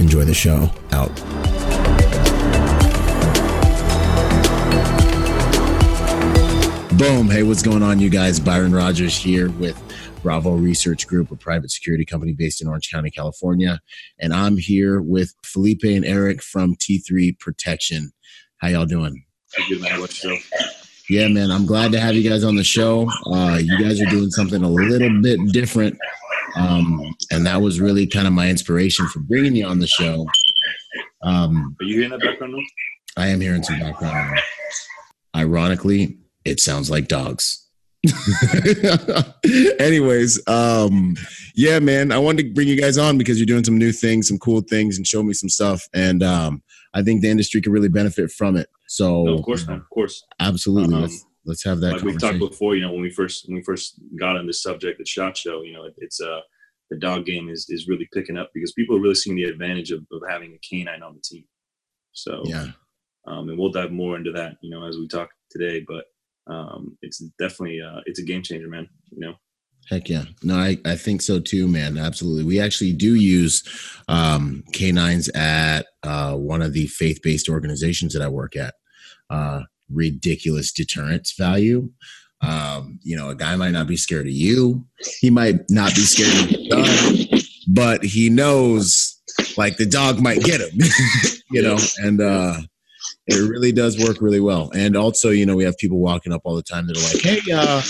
Enjoy the show. Out. Boom. Hey, what's going on, you guys? Byron Rogers here with Bravo Research Group, a private security company based in Orange County, California. And I'm here with Felipe and Eric from T3 Protection. How y'all doing? Good, man. What's your Yeah, man. I'm glad to have you guys on the show. Uh, you guys are doing something a little bit different um, and that was really kind of my inspiration for bringing you on the show. Um, Are you hearing that background noise? I am hearing some background noise. Ironically, it sounds like dogs. Anyways, um, yeah, man, I wanted to bring you guys on because you're doing some new things, some cool things, and show me some stuff. And um, I think the industry could really benefit from it. So, no, of course, man, of course, absolutely. Um, let's, have that. Like we talked before, you know, when we first when we first got on this subject at Shot Show, you know, it, it's uh the dog game is is really picking up because people are really seeing the advantage of, of having a canine on the team. So yeah, um, and we'll dive more into that, you know, as we talk today. But um, it's definitely uh, it's a game changer, man. You know. Heck yeah. No, I, I think so too, man. Absolutely. We actually do use um, canines at uh, one of the faith based organizations that I work at. Uh, ridiculous deterrence value. Um, you know, a guy might not be scared of you. He might not be scared of the dog, but he knows like the dog might get him, you know, and uh it really does work really well. And also, you know, we have people walking up all the time that are like, "Hey, uh,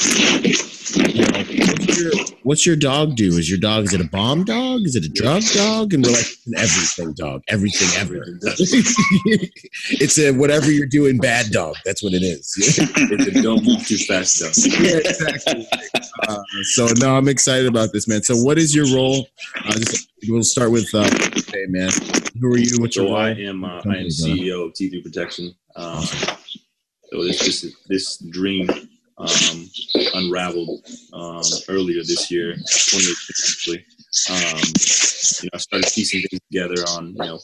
you know, what's your, what's your dog do? Is your dog is it a bomb dog? Is it a drug dog?" And we're like, "Everything dog, everything ever." it's a whatever you're doing bad dog. That's what it is. it's a don't move too fast dog. yeah, exactly. Uh, so no, I'm excited about this, man. So, what is your role? Uh, just, we'll start with, uh, hey, man, who are you? What's so your I am uh, I am CEO of T3 Protection. Um, so this this this dream um, unraveled um, earlier this year, 2018 actually. Um, you know, I started piecing things together on you know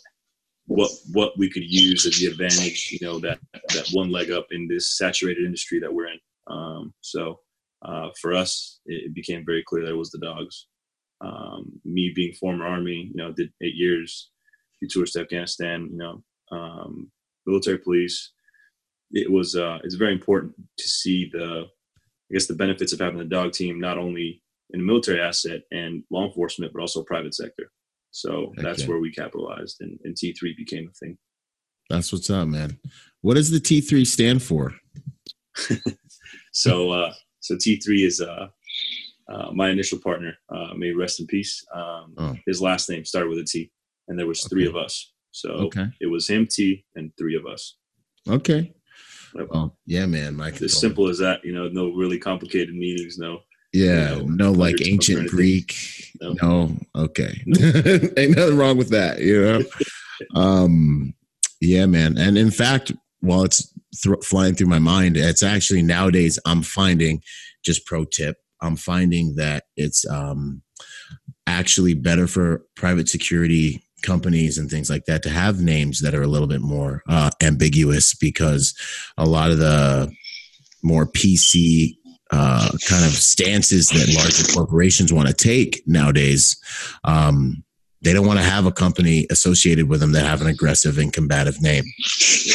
what what we could use as the advantage, you know, that that one leg up in this saturated industry that we're in. Um, so uh, for us, it, became very clear that it was the dogs. Um, me being former army, you know, did eight years, few tours to Afghanistan, you know, um, military police. It was uh, it's very important to see the I guess the benefits of having the dog team not only in a military asset and law enforcement, but also private sector. So okay. that's where we capitalized, and, and T3 became a thing. That's what's up, man. What does the T3 stand for? so, uh, so T3 is uh, uh, my initial partner. Uh, may rest in peace. Um, oh. His last name started with a T, and there was okay. three of us. So okay. it was him, T, and three of us. Okay. Well, yeah, man. Mike. As simple as that, you know, no really complicated meanings, no. Yeah, you know, no like ancient Greek. No. no. Okay. Ain't nothing wrong with that, you know. um, yeah, man. And in fact, while it's th- flying through my mind, it's actually nowadays I'm finding just pro tip. I'm finding that it's um actually better for private security companies and things like that to have names that are a little bit more uh, ambiguous because a lot of the more PC uh, kind of stances that larger corporations want to take nowadays, um, they don't want to have a company associated with them that have an aggressive and combative name.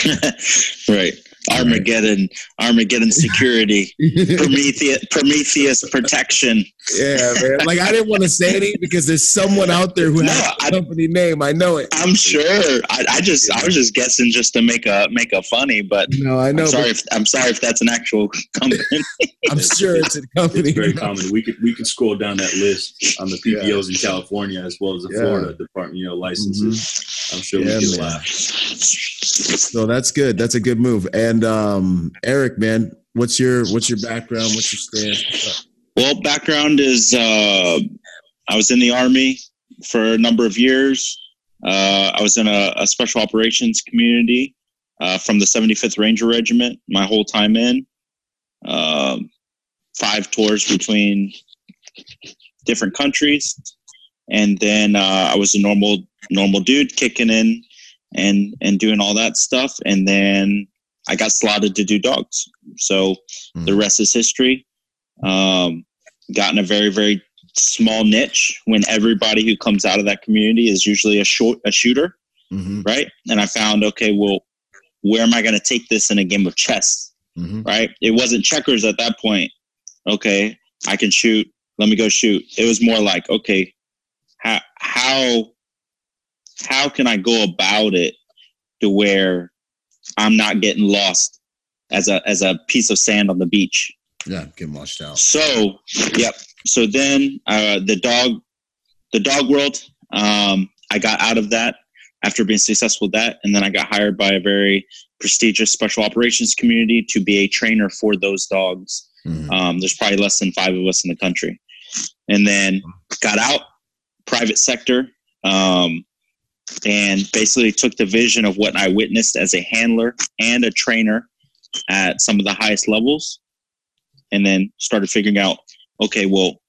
right. Armageddon, Armageddon security, Prometheus, Prometheus protection. Yeah, man. Like I didn't want to say anything because there's someone out there who no, has a company name. I know it. I'm sure. I, I, just I was just guessing just to make a make a funny, but no, I know. I'm sorry, if, I'm sorry if that's an actual company. I'm sure it's a company. It's very common. We could we could scroll down that list on the PPOs yeah. in California as well as the yeah. Florida Department, you know, licenses. Mm-hmm. I'm sure yeah, we can laugh. So that's good. That's a good move. And um, Eric, man, what's your what's your background? What's your stance? Well, background is uh, I was in the army for a number of years. Uh, I was in a, a special operations community uh, from the 75th Ranger Regiment my whole time in. Uh, five tours between different countries, and then uh, I was a normal normal dude kicking in and and doing all that stuff, and then I got slotted to do dogs. So mm. the rest is history. Um, got in a very very small niche when everybody who comes out of that community is usually a short a shooter, mm-hmm. right? And I found okay, well, where am I going to take this in a game of chess? Mm-hmm. Right? It wasn't checkers at that point. Okay, I can shoot. Let me go shoot. It was more like okay, how how how can I go about it to where I'm not getting lost as a as a piece of sand on the beach? Yeah, getting washed out. So, yep. So then uh, the dog, the dog world. Um, I got out of that after being successful with that, and then I got hired by a very prestigious special operations community to be a trainer for those dogs. Mm-hmm. Um, there's probably less than five of us in the country, and then got out private sector. Um, and basically took the vision of what I witnessed as a handler and a trainer at some of the highest levels and then started figuring out okay well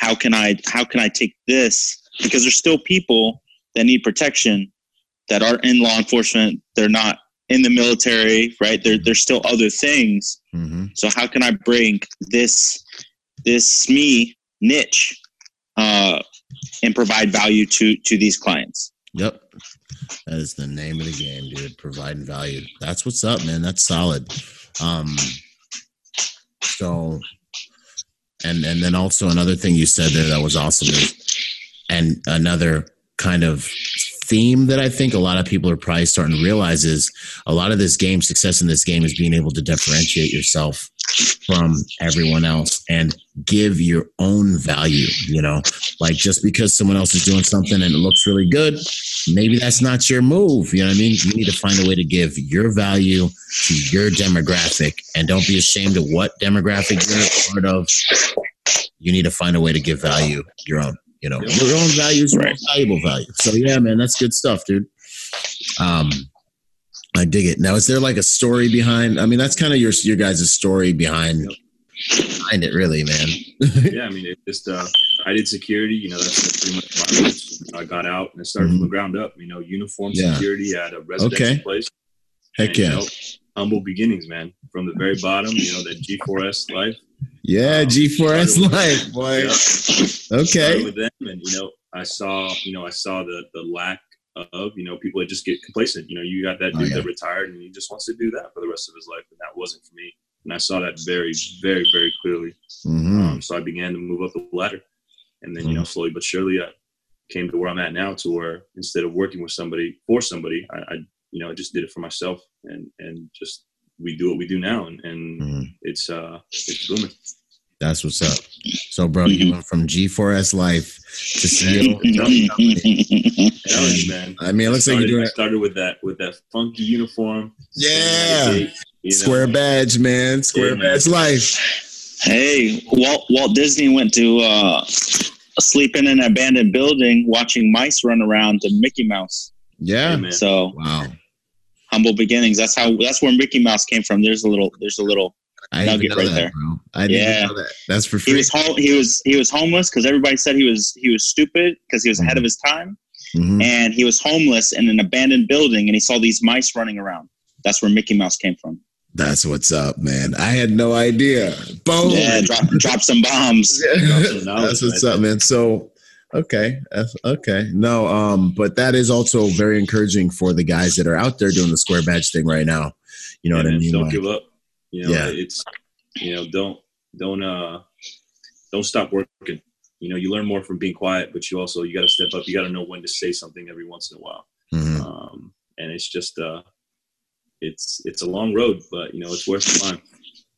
how can i how can i take this? Because there's still people that need protection that are in law enforcement they're not in the military right? There, there's still other things. Mm-hmm. so how can i bring this this me niche uh, and provide value to to these clients yep. That is the name of the game dude. Providing value. That's what's up man. That's solid. Um so, and and then also another thing you said there that was awesome is, and another kind of theme that I think a lot of people are probably starting to realize is a lot of this game success in this game is being able to differentiate yourself from everyone else and give your own value, you know? Like just because someone else is doing something and it looks really good, maybe that's not your move. You know what I mean? You need to find a way to give your value to your demographic and don't be ashamed of what demographic you're part of. You need to find a way to give value your own, you know, your own values, right. valuable value. So yeah, man, that's good stuff, dude. Um, I dig it. Now, is there like a story behind? I mean, that's kind of your your guys' story behind behind it, really, man. yeah, I mean, it just uh, I did security. You know, that's pretty much my I got out and I started mm-hmm. from the ground up. You know, uniform yeah. security at a residential okay. place. Heck and, yeah. You know, humble beginnings, man. From the very bottom, you know, that G4S life. Yeah, um, G4S life, boy. Yeah. Okay. With them, and you know, I saw, you know, I saw the the lack of you know people that just get complacent. You know, you got that oh, dude oh, yeah. that retired and he just wants to do that for the rest of his life, and that wasn't for me. And I saw that very, very, very clearly. Mm-hmm. Um, so I began to move up the ladder, and then mm-hmm. you know, mm-hmm. slowly but surely, I came to where I'm at now, to where instead of working with somebody for somebody, I, I you know, I just did it for myself, and and just we do what we do now, and, and mm-hmm. it's uh it's booming. That's what's up. So, bro, you went from G4S Life to CEO. man. I mean, it looks started, like you're doing. I started with that with that funky uniform. Yeah, gate, square know? badge, man. Square yeah, badge man. life. Hey, Walt Walt Disney went to uh, sleep in an abandoned building, watching mice run around to Mickey Mouse. Yeah. yeah so wow. Humble beginnings. That's how. That's where Mickey Mouse came from. There's a little. There's a little I nugget right that, there. Bro. I didn't yeah. know that. That's for free. He was home, he was he was homeless because everybody said he was he was stupid because he was mm-hmm. ahead of his time, mm-hmm. and he was homeless in an abandoned building, and he saw these mice running around. That's where Mickey Mouse came from. That's what's up, man. I had no idea. Boom. Yeah, drop, drop some bombs. That's what's up, man. So, okay, okay. No, um, but that is also very encouraging for the guys that are out there doing the square badge thing right now You know Yeah, what I mean? Don't Like, give up. You know, Yeah. it's you know, don't don't uh don't stop working. You know, you learn more from being quiet, but you also you got to step up. You got to know when to say something every once in a while. mhm. Um, and it's just uh, it's it's a long road, but you know, it's worth the climb.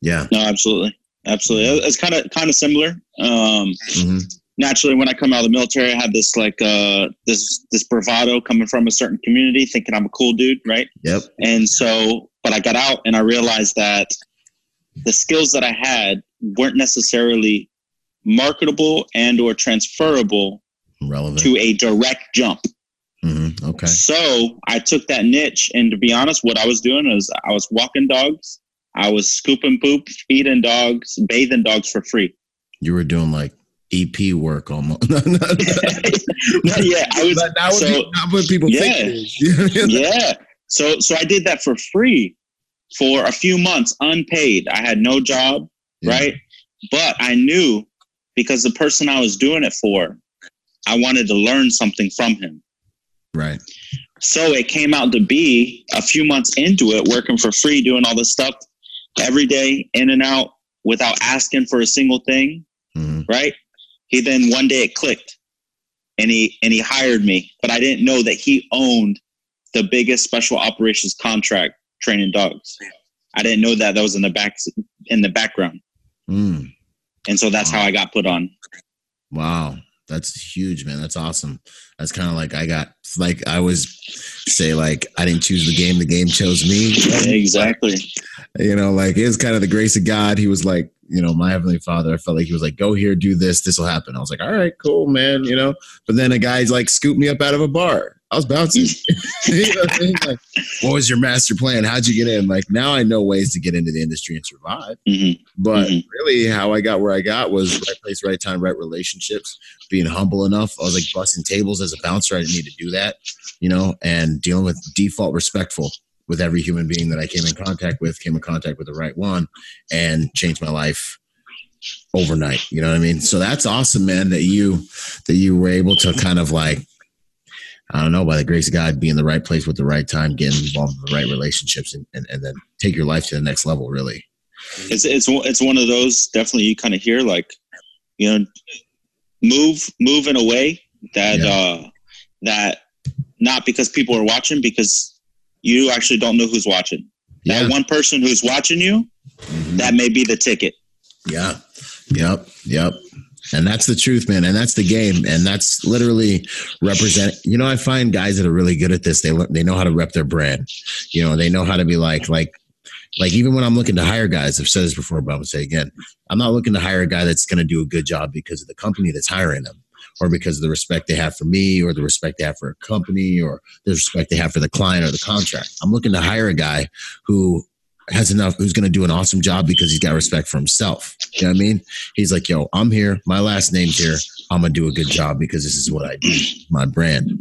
yeah. No, absolutely, absolutely. It's kind of kind of similar. Um, hmm naturally, when I come out of the military, I had this like uh, this this bravado coming from a certain community, thinking I'm a cool dude, right? Yep. And so, but I got out and I realized that the skills that I had weren't necessarily marketable and or transferable Relevant. to a direct jump. hmm Okay. So I took that niche, and to be honest, what I was doing is I was walking dogs, I was scooping poop, feeding dogs, bathing dogs for free. You were doing like EP work almost. yeah, I was. not what so- people, not what people Yeah. think. yeah. So so I did that for free for a few months, unpaid. I had no job, Yeah. right? But I knew because the person I was doing it for, I wanted to learn something from him. Right. So it came out to be a few months into it, working for free, doing all this stuff every day, in and out, without asking for a single thing. hmm Right? He then one day it clicked, and he and he hired me, but I didn't know that he owned the biggest special operations contract training dogs. I didn't know that that was in the back in the background, Mm. and so that's how I got put on. Wow. That's huge, man. That's awesome. That's kind of like I got, like, I always say, like, I didn't choose the game, the game chose me. Exactly. you know, like it's kind of the grace of God. He was like, you know, my heavenly father, I felt like he was like, go here, do this, this will happen. I was like, all right, cool, man, you know. But then a guy's like scooped me up out of a bar. I was bouncing. You know what, I mean? Like, what was your master plan? How'd you get in? Like now I know ways to get into the industry and survive. hmm But Mhm. really how I got where I got was right place, right time, right relationships, being humble enough. I was like busting tables as a bouncer. I didn't need to do that, you know, and dealing with default respectful with every human being that I came in contact with, came in contact with the right one and changed my life overnight. You know what I mean? So that's awesome, man, that you that you were able to kind of like I don't know, by the grace of God, be in the right place with the right time, getting involved in the right relationships and, and, and then take your life to the next level, really. It's it's it's one of those definitely you kind of hear like, you know, move move in a way that Yeah. uh that not because people are watching because you actually don't know who's watching. Yeah. That one person who's watching you, Mhm. that may be the ticket. Yeah. Yep. Yep. And that's the truth, man. And that's the game. And that's literally represent. You know, I find guys that are really good at this. They they know how to rep their brand. You know, they know how to be like like like even when I'm looking to hire guys. I've said this before, but I'm gonna say again. I'm not looking to hire a guy that's going to do a good job because of the company that's hiring them, or because of the respect they have for me, or the respect they have for a company, or the respect they have for the client or the contract. I'm looking to hire a guy who has enough who's going to do an awesome job because he's got respect for himself. You know what I mean? He's like, yo, I'm here. My last name's here. I'm going to do a good job because this is what I do, my brand.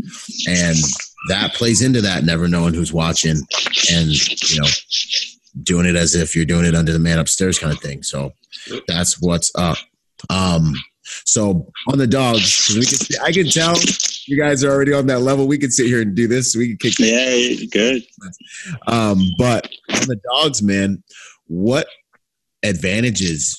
And that plays into that, never knowing who's watching and, you know, doing it as if you're doing it under the man upstairs kind of thing. So that's what's up. Um, so on the dogs, we can see, I can tell you guys are already on that level. We can sit here and do this. We can kick Yeah, good. um, but on the dogs, man, what advantages?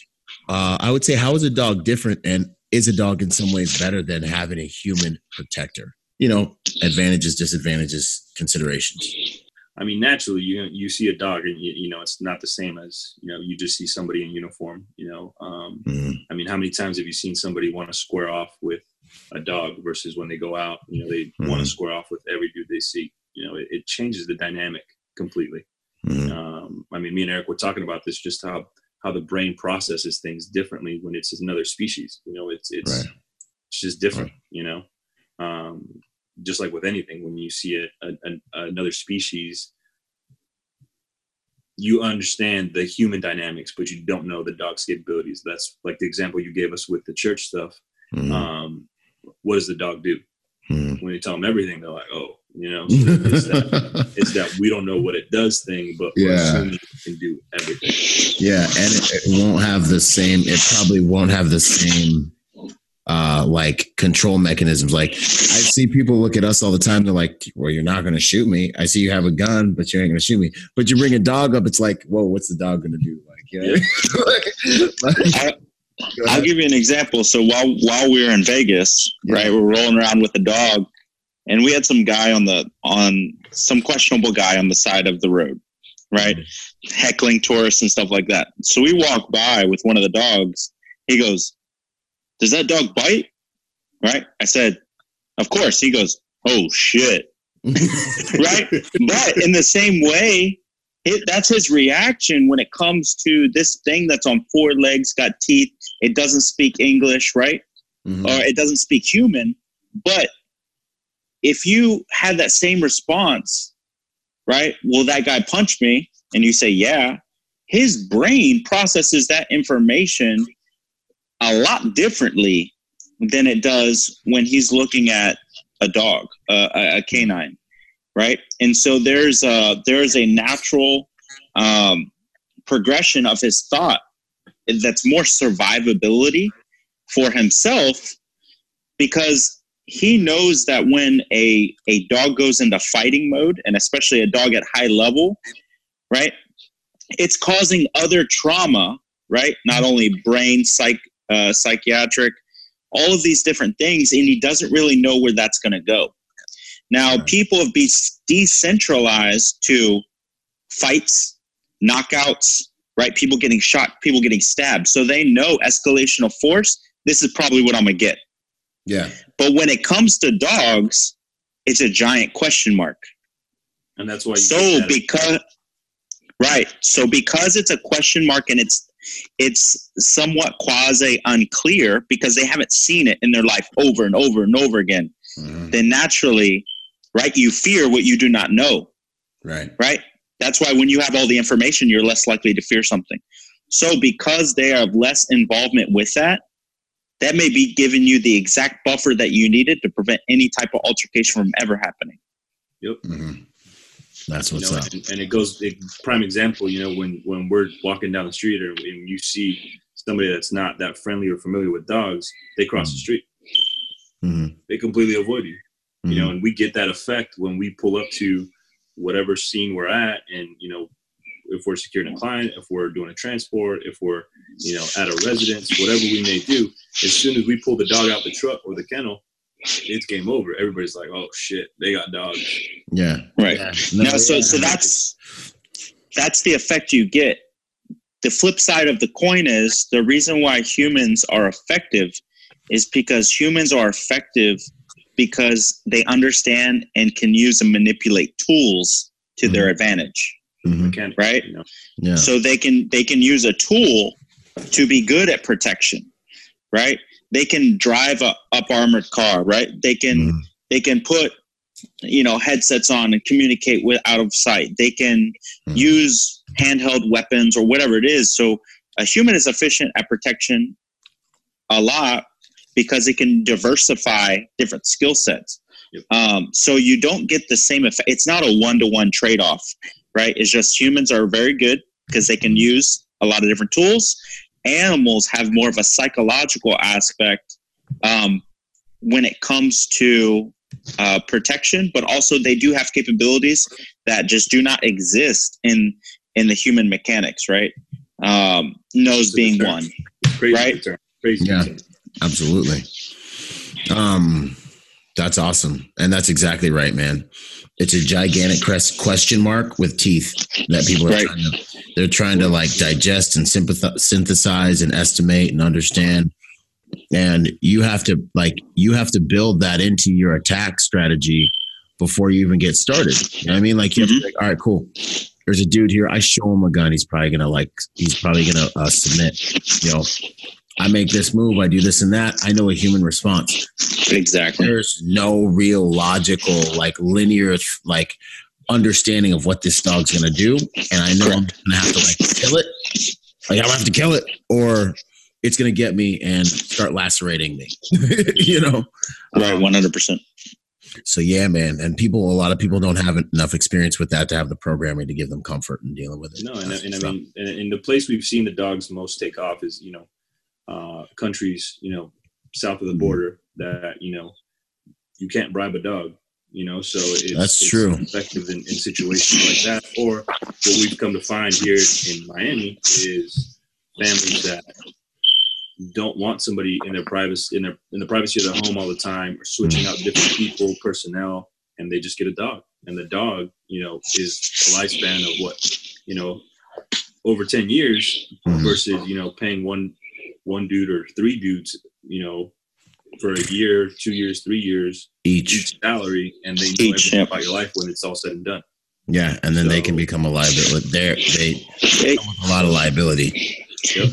Uh, I would say, how is a dog different, and is a dog in some ways better than having a human protector? You know, advantages, disadvantages, considerations. I mean, naturally, you you see a dog, and you, you know it's not the same as you know you just see somebody in uniform. You know, um, Mm, I mean, how many times have you seen somebody want to square off with a dog versus when they go out? You know, they want Mhm. to square off with every dude they see. You know, it, it changes the dynamic completely. mm, Um, I mean, me and Eric were talking about this, just how how the brain processes things differently when it's another species. You know, it's it's Right. it's just different. You know, um, just like with anything, when you see a, a, another species, you understand the human dynamics, but you don't know the dog's capabilities. That's like the example you gave us with the church stuff. mm, Um, what does the dog do? mm. When you tell them everything, they're like, "Oh, you know." So it's, that, it's that we don't know what it does thing, but Yeah. it can do everything. yeah, and it, it won't have the same. It probably won't have the same uh, like control mechanisms. Like I see people look at us all the time. They're like, "Well, you're not going to shoot me. I see you have a gun, but you ain't going to shoot me. But you bring a dog up, it's like, whoa, what's the dog going to do? Like, yeah. like, I'll give you an example. So while while we were in Vegas, yeah. right, we're rolling around with a dog, and we had some guy on the on some questionable guy on the side of the road, right, mm-hmm. heckling tourists and stuff like that. So we walk by with one of the dogs. He goes, "Does that dog bite?" Right. I said, "Of course." He goes, "Oh shit." right. But in the same way, it, that's his reaction when it comes to this thing that's on four legs, got teeth, it doesn't speak English, right? Mm-hmm. Or it doesn't speak human. But if you had that same response, right? Will that guy punch me? And you say, yeah. His brain processes that information a lot differently than it does when he's looking at a dog, uh, a, canine, right? And so there's a there's a natural um, progression of his thought that's more survivability for himself because he knows that when a a dog goes into fighting mode and especially a dog at high level right it's causing other trauma right not only brain psych uh, psychiatric all of these different things and he doesn't really know where that's going to go now people have been decentralized to fights knockouts right? People getting shot, people getting stabbed. So they know escalation of force, this is probably what I'm going to get. Yeah. But when it comes to dogs, it's a giant question mark. And that's why So because right. So because it's a question mark and it's it's somewhat quasi unclear because they haven't seen it in their life over and over and over again. Mm-hmm. Then naturally, right, you fear what you do not know. Right. Right? That's why when you have all the information, you're less likely to fear something. So, because they have less involvement with that, that may be giving you the exact buffer that you needed to prevent any type of altercation from ever happening. Yep. Mm-hmm. That's what's you know, up. And, and, it goes, it, prime example, you know, when, when we're walking down the street or and you see somebody that's not that friendly or familiar with dogs, they cross mm-hmm. the street. Mm-hmm. They completely avoid you. You know, mm-hmm. and we get that effect when we pull up to whatever scene we're at and you know if we're securing a client if we're doing a transport if we're you know at a residence whatever we may do as soon as we pull the dog out the truck or the kennel it's game over. Everybody's like oh shit they got dogs. Yeah. Right. Yeah. now so so that's that's the effect you get. The flip side of the coin is the reason why humans are effective is because humans are effective because they understand and can use and manipulate tools to mm-hmm. their advantage mm-hmm. right? yeah. so they can they can use a tool to be good at protection right they can drive a up armored car right they can mm-hmm. they can put you know headsets on and communicate with out of sight they can mm-hmm. use handheld weapons or whatever it is so a human is efficient at protection a lot because it can diversify different skill sets. Yep. Um, so you don't get the same effect. It's not a one to one trade off, right? It's just humans are very good because they can use a lot of different tools. Animals have more of a psychological aspect um, when it comes to uh, protection, but also they do have capabilities that just do not exist in in the human mechanics, right? Um, nose being one, Crazy right? Crazy. Yeah. Absolutely. Um, that's awesome. And that's exactly right, man. It's a gigantic question mark with teeth that people are right. trying to, they're trying to like digest and synthesize and estimate and understand. And you have to like, you have to build that into your attack strategy before you even get started. You know I mean? Like, you mm-hmm. like, all right, cool. There's a dude here. I show him a gun. He's probably going to like, he's probably to uh, submit, you know, I make this move, I do this and that. I know a human response. Exactly. There's no real logical, like linear, like understanding of what this dog's gonna do, and I know Correct. I'm gonna have to like kill it. Like I'm gonna have to kill it, or it's gonna get me and start lacerating me. you know, right? One hundred percent. So yeah, man, and people, a lot of people don't have enough experience with that to have the programming to give them comfort in dealing with it. No, and, and I mean, in the place we've seen the dogs most take off is you know uh, countries, you know, south of the border that you know you can't bribe a dog. You know, so it's, That's it's true. effective in, in situations like that. Or what we've come to find here in Miami is families that don't want somebody in their privacy in their in the privacy of their home all the time or switching out different people personnel and they just get a dog and the dog you know is a lifespan of what you know over 10 years Mhm. versus you know paying one one dude or three dudes you know for a year two years three years Each. each salary and they know Each, everything yeah. about your life when it's all said and done Yeah, and then they can become a liability. They're, they Hey, come with a lot of liability.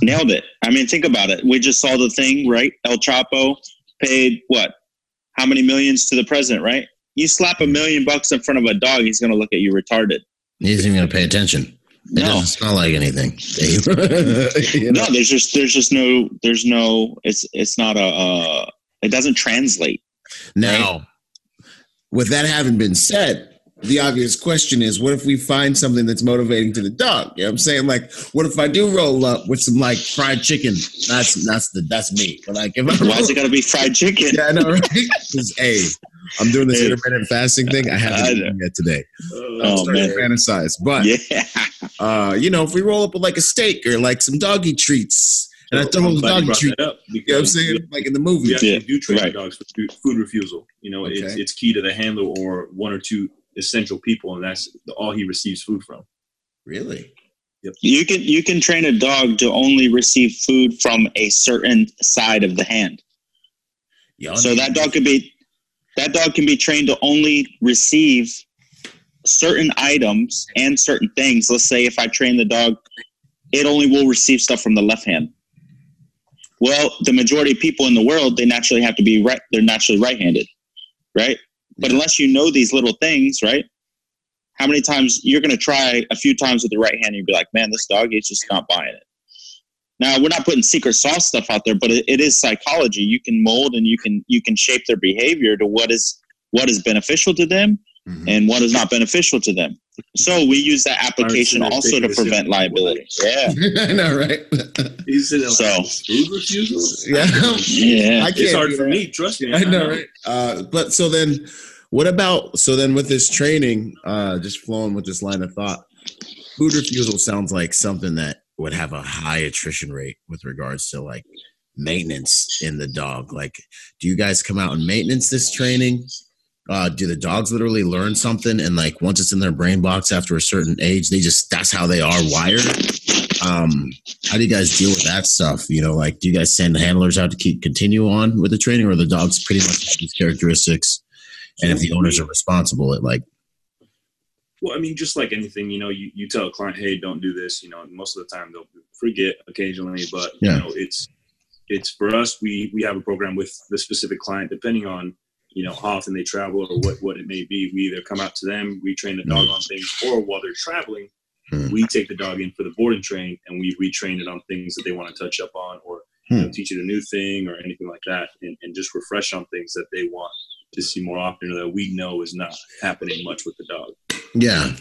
nailed it. I mean, think about it. We just saw the thing, right? El Chapo paid what? How many millions to the president, right? You slap a million bucks in front of a dog, he's going to look at you retarded. He's even going to pay attention. It No, doesn't smell like anything. You know? no, there's just there's just no there's no it's it's not a uh, it doesn't translate. Now, with that having been said, the obvious question is what if we find something that's motivating to the dog? You know what I'm saying? Like, what if I do roll up with some like fried chicken? That's that's the that's me. But like if I Why is it to be fried chicken? Yeah, I know, right? 'Cause, hey, I'm doing this intermittent fasting thing. I haven't eaten yet today. Oh, I'm starting to man. fantasize. But Yeah, uh, you know, if we roll up with like a steak or like some doggy treats, and I throw I'm those doggy brought treats, up you know what I'm because saying? Like in the movie. we actually Yeah, do train right. dogs for food, food refusal. You know, it's Okay. it's key to the handler or one or two essential people, and that's the, all he receives food from. Really? Yep. you can you can train a dog to only receive food from a certain side of the hand. Y'all So that dog could be that dog can be trained to only receive certain items and certain things. Let's say if I train the dog, it only will receive stuff from the left hand. Well, the majority of people in the world, they naturally have to be right. They're naturally right-handed, right? But unless you know these little things, right? How many times you're going to try a few times with the right hand and you'll be like, man, this dog is just not buying it. Now we're not putting secret sauce stuff out there, but it, it is psychology. You can mold and you can you can shape their behavior to what is what is beneficial to them Mhm. and what is not beneficial to them. So we use that application they're also to prevent liability. Yeah, I know, right? He's sitting there So- food refusal. yeah. yeah. I can't It's hard for me. Trust me. I know, right? Uh, but so then, what about so then with this training? Uh, just flowing with this line of thought, food refusal sounds like something that would have a high attrition rate with regards to like maintenance in the dog. Like, do you guys come out and maintenance this training? Uh, do the dogs literally learn something and like once it's in their brain box after a certain age, they just that's how they are wired? Um, how do you guys deal with that stuff? You know, like do you guys send the handlers out to keep continue on with the training, or the dogs pretty much have these characteristics? And if the owners are responsible, it like Well, I mean, just like anything, you know, you, you tell a client, hey, don't do this. You know, most of the time they'll forget occasionally, but Yeah. you know, it's it's for us. We we have a program with the specific client, depending on you know how often they travel or what what it may be. We either come out to them, we train the dog on things, or while they're traveling, Hmm. we take the dog in for the board and train, and we retrain it on things that they want to touch up on, or you know, Hmm. teach it a new thing or anything like that, and, and just refresh on things that they want to see more often or that we know is not happening much with the dog. yeah.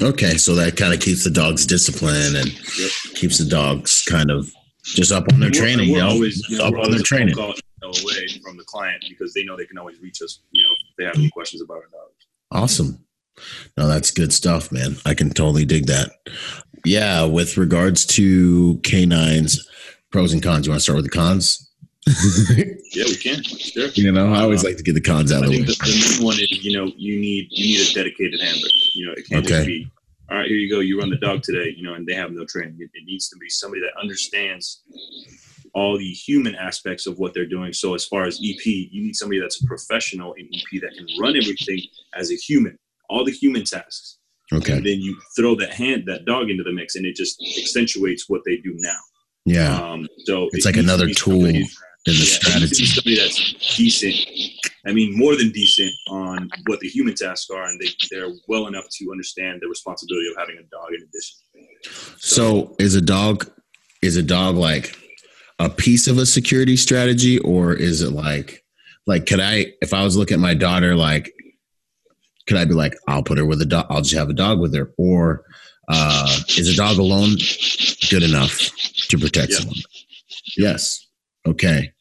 Okay, so that kind of keeps the dogs disciplined and Yep. keeps the dogs kind of just up on their We're- training, We're always, you know, up on their training. call away from the client because they know they can always reach us. You know, if they have any questions about our dog. Awesome. No, that's good stuff, man. I can totally dig that. Yeah, with regards to canines, pros and cons. You want to start with the cons? Yeah, we can. Sure. you know, I always uh, like to get the cons out I of the way. the, the main one is, you know, you need you need a dedicated handler. You know, it can't Okay. just be, all right, here you go, you run the dog today. You know, and they have no training. It, it needs to be somebody that understands all the human aspects of what they're doing. So as far as EP, you need somebody that's a professional in EP that can run everything as a human, all the human tasks. Okay. And then you throw that hand, that dog into the mix, and it just accentuates what they do now. Yeah. Um, so It's it like another tool in the yeah, it needs to strategy. somebody that's decent. I mean, more than decent on what the human tasks are, and they they're well enough to understand the responsibility of having a dog in addition. So is a dog is a dog like a piece of a security strategy or is it like like could I if I was looking at my daughter like could I be like I'll put her with a dog I'll just have a dog with her or uh is a dog alone good enough to protect Yeah. someone? Yes. Okay.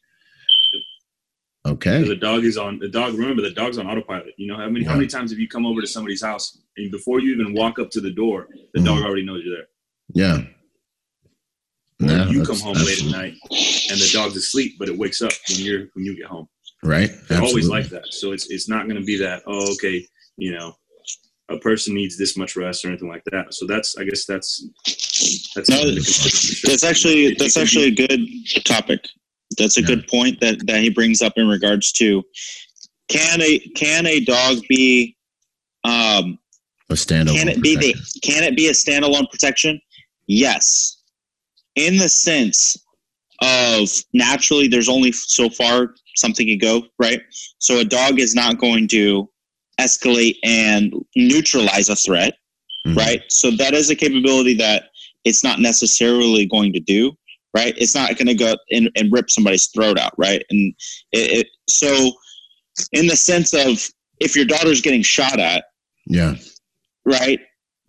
Okay. The dog is on the dog. Remember, the dog's on autopilot. You know how many how many times have you come over to somebody's house and before you even walk up to the door, the Mhm. dog already knows you're there. Yeah. Or Yeah, you come home late at night and the dog's asleep, but it wakes up when you're when you get home. Right. They're always like that. So it's it's not going to be that. Oh, okay, you know, a person needs this much rest or anything like that. So that's I guess that's that's No, something to consider for sure. That's actually It- it that's actually be- a good topic. That's a Yeah. good point that that he brings up in regards to can a can a dog be um a standalone. can it be the can it be a standalone protection? Yes. In the sense of naturally there's only so far something can go, right? So a dog is not going to escalate and neutralize a threat, Mhm. right? So that is a capability that it's not necessarily going to do, right? It's not going to go and, and rip somebody's throat out, right? And it, it so in the sense of if your daughter's getting shot at, Yeah. right?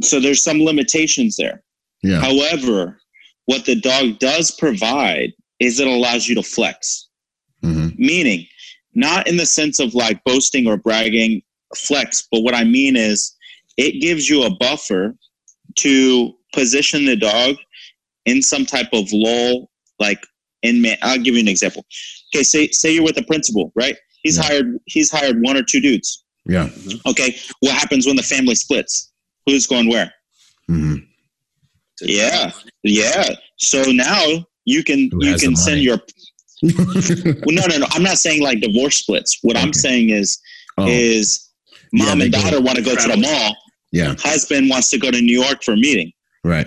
So there's some limitations there. Yeah. However, what the dog does provide is it allows you to flex, hmm meaning not in the sense of like boasting or bragging flex, but what I mean is it gives you a buffer to position the dog in some type of lull, like in man. I'll give you an example. Okay, say say you're with a principal, right? He's Yeah. hired he's hired one or two dudes. Yeah. Okay, what happens when the family splits? Who's going where? hmm Yeah, yeah. So now you can Who you can send money? your well, no no no. I'm not saying like divorce splits. What I'm saying is oh, is mom they and daughter want to go to the mall. yeah. Husband wants to go to New York for a meeting. Right.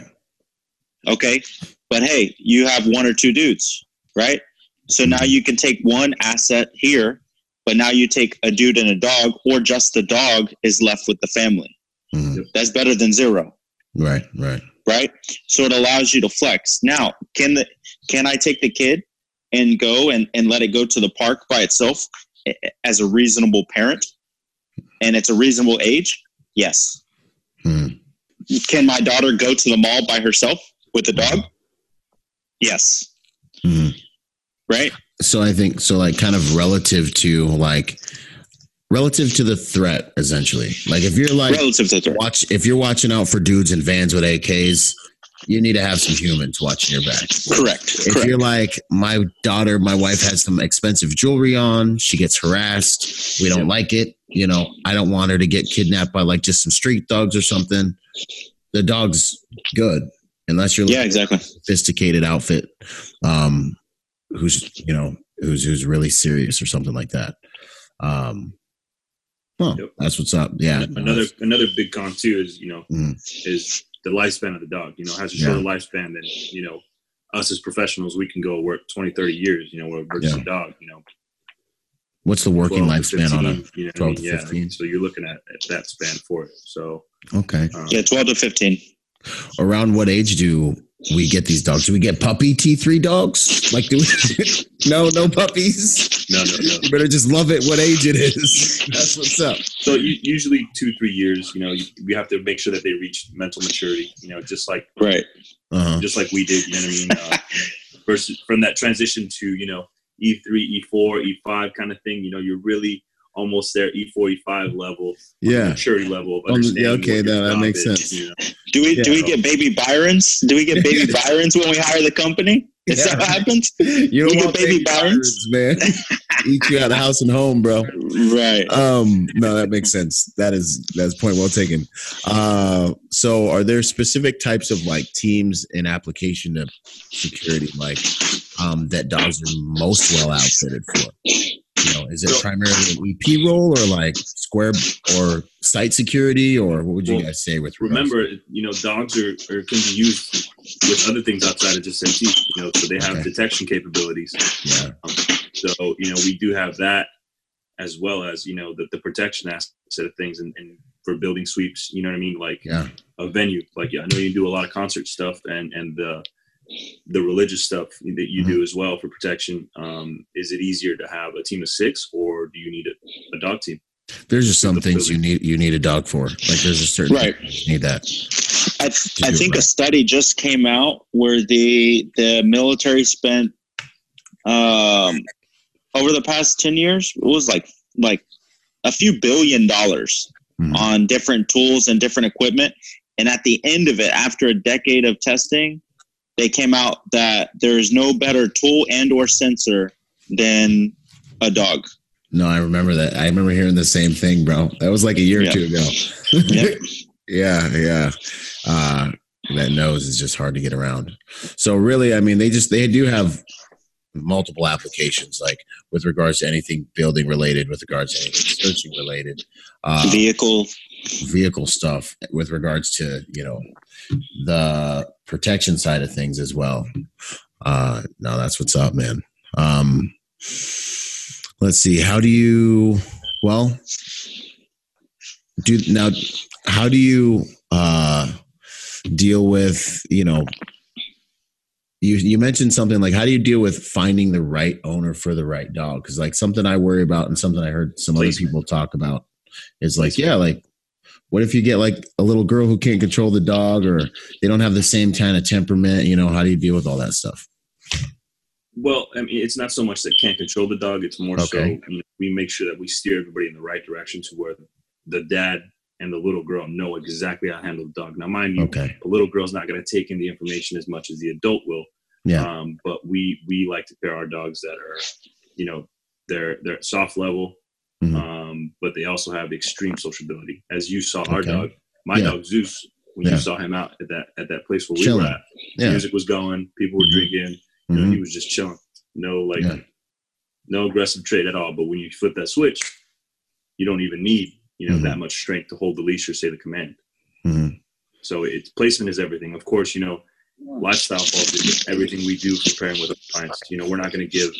Okay, but hey, you have one or two dudes, right? So now you can take one asset here, but now you take a dude and a dog, or just the dog is left with the family. Mhm. That's better than zero. Right. Right. Right? So it allows you to flex. Now, can the can I take the kid and go and, and let it go to the park by itself as a reasonable parent? And it's a reasonable age? Yes. Mhm. Can my daughter go to the mall by herself with the dog? Yes. Mhm. Right? So I think so. Like, kind of relative to like relative to the threat, essentially. Like, if you're like Relative to threat. watch if you're watching out for dudes in vans with AKs, you need to have some humans watching your back. Correct. If Correct. you're like my daughter, my wife has some expensive jewelry on, she gets harassed. We don't like it. You know, I don't want her to get kidnapped by like just some street dogs or something. The dog's good unless you're like, Yeah, exactly. sophisticated outfit, um, who's you know who's who's really serious or something like that. Um, well, Yep. that's what's up. Yeah, another another big con too is you know Mm. is the lifespan of the dog. You know, has a Yeah. shorter lifespan than you know us as professionals. We can go work 20, 30 years. You know, where versus Yeah. a dog. You know, What's the working 12 to lifespan on a 15, you know, what I 12 mean? to yeah. 15? So you're looking at, at that span for it. So okay? um, Yeah, 12 to 15. Around what age do we get these dogs? Do we get puppy T three dogs? Like, do we? no, no puppies. no, no, no. You better just love it. What age it is? That's what's up. So usually two, three years. You know, you, we have to make sure that they reach mental maturity. You know, just like Right. Uh huh. just like we did. You know what I mean? Uh, versus from that transition to you know E three, E four, E five kind of thing. You know, you're really almost there E four, E level. Yeah. maturity level of On the- understanding. yeah, okay, what your that- that makes is, sense. you know. Do we do we get baby Byrons? Do we get baby Byrons when we hire the company? Is Yeah. that what happens? You don't We get baby baby Byrons? Byrons, man. Eat you out of house and home, bro. Right. Um, no, that makes sense. That is that's point well taken. Uh, so are there specific types of like teams and application to security, like um, that dogs are most well outfitted for? You know, is it So- primarily an EP role or like square or site security, or what would you Well, guys say with Remember, you know, dogs are, are can be used with other things outside of just teeth. You know, so they have Okay. detection capabilities. to- Um, so you know, we do have that as well as you know the, the protection aspect of things and, and for building sweeps. You know what I mean? Like Yeah, a venue. Like yeah, I know you do a lot of concert stuff and and the the religious stuff that you Mm-hmm. do as well for protection. Um, is it easier to have a team of six, or do you need a, a dog team? there's just some The things you need you need a dog for. Like there's a certain Right. you need that. I, do I think right. a study just came out where the the military spent um over the past 10 years it was like like a few billion dollars Mhm. on different tools and different equipment and at the end of it after a decade of testing they came out that there is no better tool and or sensor than a dog No, I remember that. I remember hearing the same thing, bro. That was like a year or two ago. Yep. yeah, yeah. Uh, that nose is just hard to get around. So really, I mean, they just they do have multiple applications, like with regards to anything building related, with regards to anything searching related, uh, vehicle vehicle stuff, with regards to you know the protection side of things as well. Uh, no, that's what's up, man. Um, let's see. How do you? Well, do now. How do you uh, deal with you know? You you mentioned something like how do you deal with finding the right owner for the right dog? Because like something I worry about and something I heard some other Placement. people talk about is like yeah, like what if you get like a little girl who can't control the dog or they don't have the same kind of temperament? You know, how do you deal with all that stuff? Well, I mean, it's not so much that can't control the dog. It's more so Okay. you know, we make sure that we steer everybody in the right direction to where the dad and the little girl know exactly how to handle the dog. Now, mind you, Okay. a little girl's not going to take in the information as much as the adult will. Yeah. Um, but we we like to pair our dogs that are, you know, they're they're soft level, Mhm. um, but they also have extreme sociability. As you saw our Okay. dog, my Yeah. dog Zeus, when Yeah. you saw him out at that at that place where we were at, Yeah. music was going, people were Mhm. drinking, you know, he was just chilling. No like no aggressive trait at all. But when you flip that switch, you don't even need, you know, that much strength to hold the leash or say the command. Mhm. So it's placement is everything. Of course, you know, lifestyle falls into everything we do for pairing with our clients. You know, we're not going to give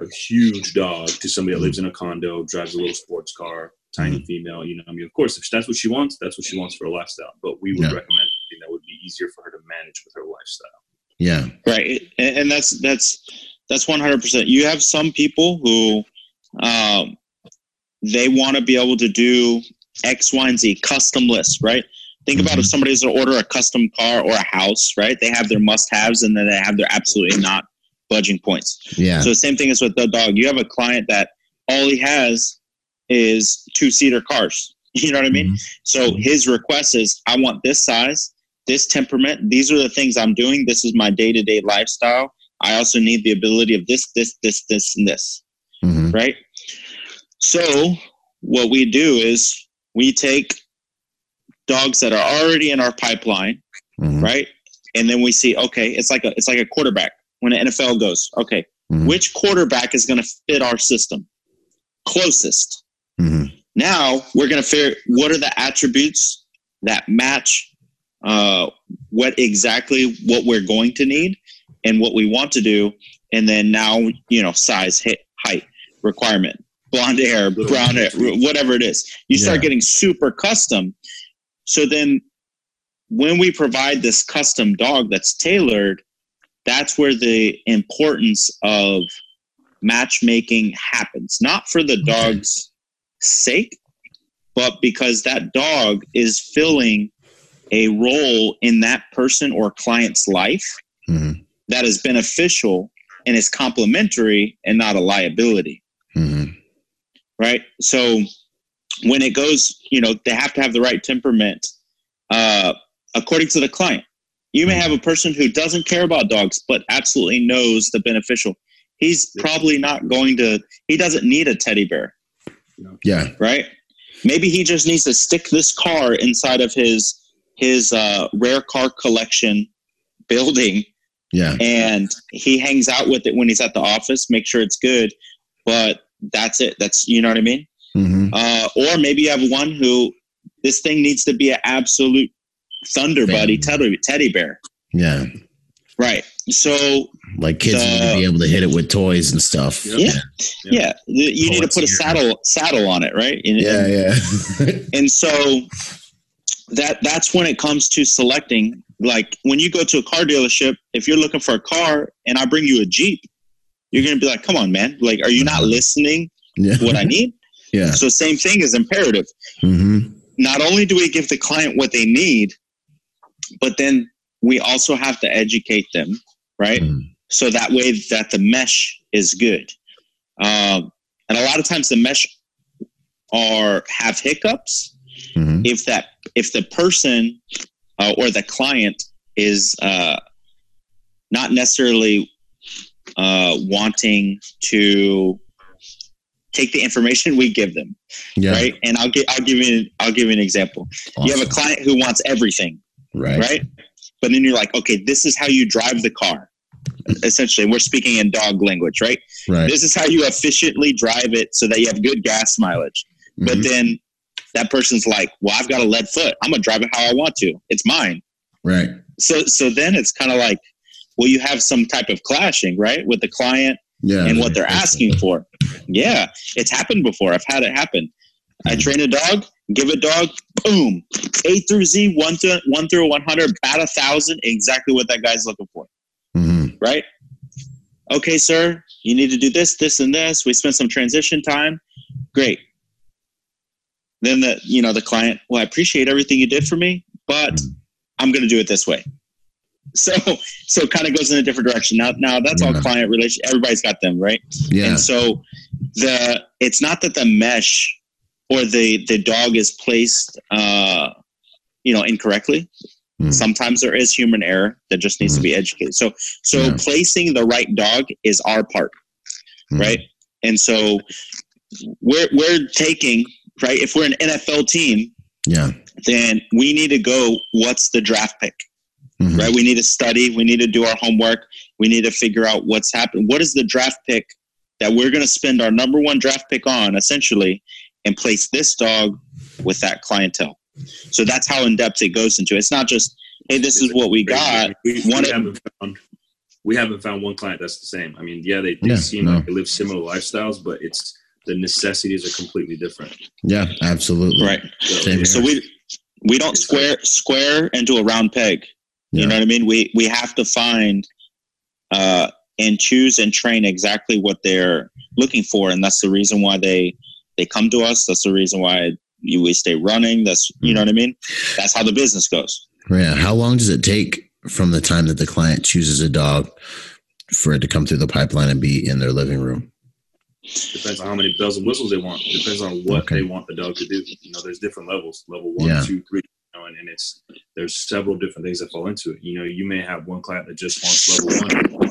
a huge dog to somebody that lives in a condo, drives a little sports car, tiny Mm-hmm. female. You know, I mean, of course, if that's what she wants, that's what she wants for a lifestyle. But we would Yeah. recommend something that would be easier for her to manage with her lifestyle. Yeah. right and, and that's that's that's 100% you have some people who um, they want to be able to do x y and z custom list, right think about if Mhm. somebody's to order a custom car or a house right they have their must haves and then they have their absolutely not budging points Yeah. so the same thing is with the dog you have a client that all he has is two seater cars you know what i mean Mhm. so his request is I want this size, this temperament. These are the things I'm doing. This is my day to day lifestyle. I also need the ability of this, this, this, this, and this, Mhm. right? So what we do is we take dogs that are already in our pipeline, Mhm. right? And then we see, okay, it's like a it's like a quarterback. When the NFL goes, okay, Mhm. which quarterback is going to fit our system closest? Mhm. Now we're going to figure what are the attributes that match uh, what exactly what we're going to need and what we want to do, and then now you know size, hit, height, requirement, blonde hair, brown hair, whatever it is. You start Yeah. getting super custom. So then, when we provide this custom dog that's tailored, that's where the importance of matchmaking happens. Not for the dog's sake, but because that dog is filling a role in that person or client's life Mhm. that is beneficial and is complementary and not a liability Mhm. right so when it goes you know they have to have the right temperament uh, according to the client you may have a person who doesn't care about dogs but absolutely knows the beneficial. He's probably not going to he doesn't need a teddy bear. Yeah. right? Maybe he just needs to stick this car inside of his his uh, rare car collection building. Yeah. and he hangs out with it when he's at the office make sure it's good. But that's it. That's you know what i mean? Mhm. uh, or maybe you have one who this thing needs to be an absolute thunder buddy teddy, teddy bear Yeah. right so Like kids need to be able to hit it with toys and stuff. Yep. yeah Yeah. yeah, you need to put a here. saddle saddle on it right And- Yeah. Yeah. and so that that's when it comes to selecting like when you go to a car dealership if you're looking for a car and i bring you a jeep you're going to be like come on man like are you not listening yeah. to what i need Yeah. so same thing is imperative Mm-hmm. not only do we give the client what they need but then we also have to educate them right Mhm. so that way that the mesh is good Um, and a lot of times the mesh are have hiccups Mhm. if that if the person uh, or the client is uh, not necessarily uh, wanting to take the information we give them, Yeah. right? And I'll give I'll give you I'll give you an example. You have a client who wants everything, right. right? But then you're like, okay, this is how you drive the car. Essentially, we're speaking in dog language, right? Right. This is how you efficiently drive it so that you have good gas mileage. But Mhm. then that person's like, well, I've got a lead foot. I'm gonna drive it how I want to. It's mine. right. So so then it's kind of like, well, you have some type of clashing, right, with the client Yeah. and what they're asking for. Yeah, it's happened before. I've had it happen. I train a dog, give a dog, boom, A through Z, one to one through one hundred, bat a thousand, exactly what that guy's looking for, Mhm. right? Okay, sir, you need to do this, this, and this. We spent some transition time. Great. Then the you know the client, well, I appreciate everything you did for me, but Mhm. I'm going to do it this way. So so it kind of goes in a different direction. Now now that's all client relation. Everybody's got them, right? Yeah. And so the it's not that the mesh or the the dog is placed uh you know incorrectly. Mhm. Sometimes there is human error that just needs to be educated. So so Yeah. placing the right dog is our part, Mhm. right? And so we're we're taking right if we're an NFL team, Yeah. then we need to go what's the draft pick? Mhm. right? We need to study. We need to do our homework. We need to figure out what's happening. What is the draft pick that we're going to spend our number one draft pick on, essentially, and place this dog with that clientele? So that's how in depth it goes into. It's not just, hey, this is what we got. We, we, One- haven't found we haven't found one client that's the same. I mean, yeah, they, they Yeah, seem no. like they live similar lifestyles, but it's the necessities are completely different. Yeah. Absolutely. Right. So, Same. So we we don't square square into a round peg. Yeah. You know what I mean? We we have to find uh, and choose and train exactly what they're looking for, and that's the reason why they they come to us. That's the reason why you, we stay running. That's you know mm-hmm. what I mean. That's how the business goes. Yeah. How long does it take from the time that the client chooses a dog for it to come through the pipeline and be in their living room? depends on how many bells and whistles they want. Depends on what Okay. they want the dog to do. You know, there's different levels, level one, Yeah. two, three. You know, and, and it's there's several different things that fall into it. You know, you may have one client that just wants level one.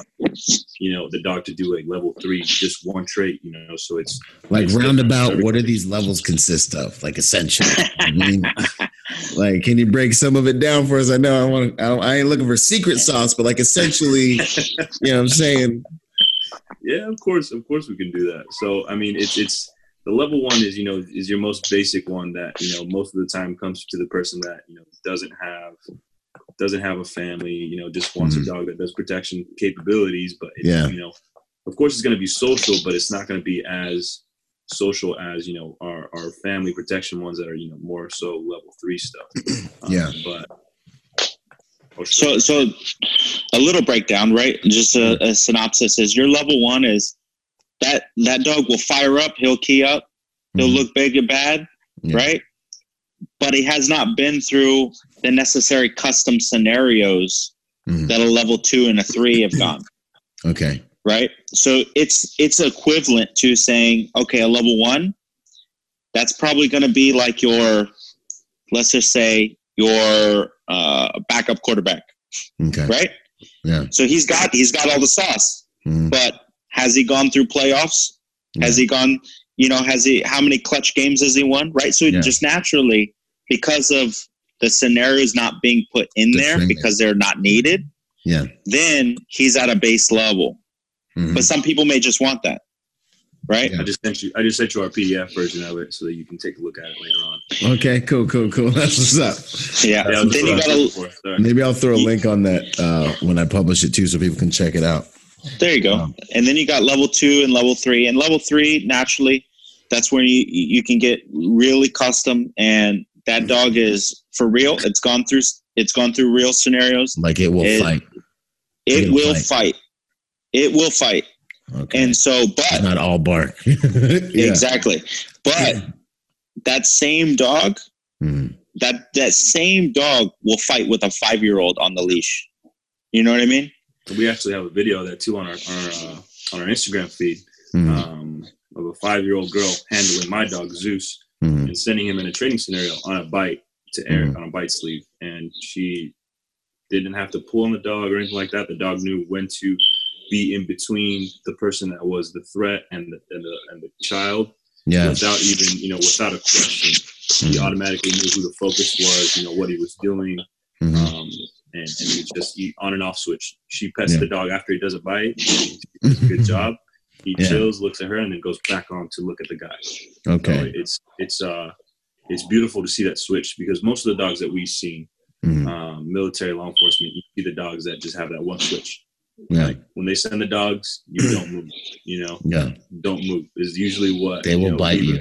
You know, the dog to do a level three, just one trait. You know, so it's Like It's roundabout, what do these levels consist of? Like essentially, I mean, like, can you break some of it down for us? I know I want. I, don't- I ain't looking for secret sauce, but like essentially, you know, what I'm saying, Yeah, of course, of course we can do that. So I mean, it's it's the level one is you know is your most basic one that you know most of the time comes to the person that you know doesn't have doesn't have a family, you know, just wants Mhm. a dog that does protection capabilities, but it's, Yeah. you know, of course it's going to be social, but it's not going to be as social as you know our our family protection ones that are you know more so level three stuff. Um, Yeah. but. oh, So so a little breakdown, right? Just a, a synopsis is your level one is that that dog will fire up, he'll key up, he'll Mhm. look big and bad, Yeah. right? But he has not been through the necessary custom scenarios Mhm. that a level two and a three have gone, okay, right? So it's it's equivalent to saying, okay, a level one, that's probably going to be like your, let's just say your uh, backup quarterback, okay, right? yeah, So he's got he's got all the sauce, Mhm. but has he gone through playoffs? Has he gone? You know, has he? How many clutch games has he won? Right. So Yeah. just naturally, because of the scenarios not being put in The there training. because they're not needed, yeah. then he's at a base level. Mhm. But some people may just want that, right? Yeah. I just sent you. I just sent you our PDF version of it so that you can take a look at it later on. Okay, cool, cool, cool. That's what's up. Yeah. Yeah, then you gotta. looking for. Sorry. Maybe I'll throw a link on that uh, when I publish it too, so people can check it out. There you go. Wow. And then you got level two and level three. And level three, naturally, that's where you you can get really custom. And that dog is for real. It's gone through. It's gone through real scenarios. Like it will It- fight. It It'll fight. fight. It will fight. Okay, And so, it's but not all bark. yeah. exactly. But that same dog, Mhm. that that same dog will fight with a five year old on the leash. You know what I mean? We actually have a video of that too on our, our uh, on our Instagram feed. mm-hmm. um, of a five year old girl handling my dog Zeus mm-hmm. and sending him in a training scenario on a bite to Eric mm-hmm. on a bite sleeve, and she didn't have to pull on the dog or anything like that. The dog knew when to be in between the person that was the threat and the and the, and the child. Yeah. Without even you know without a question, he mm-hmm. automatically knew who the focus was. You know what he was doing. Mm-hmm. Um, and, and he just on and off switch. She pets yeah. the dog after he does a bite. He does a good job. He yeah. chills, looks at her, and then goes back on to look at the guy. Okay, so it's it's uh it's beautiful to see that switch because most of the dogs that we've seen, mm-hmm. um, military, law enforcement, you see the dogs that just have that one switch. Yeah. Like when they send the dogs, you don't move. You know, yeah, don't move is usually what they will know, bite you.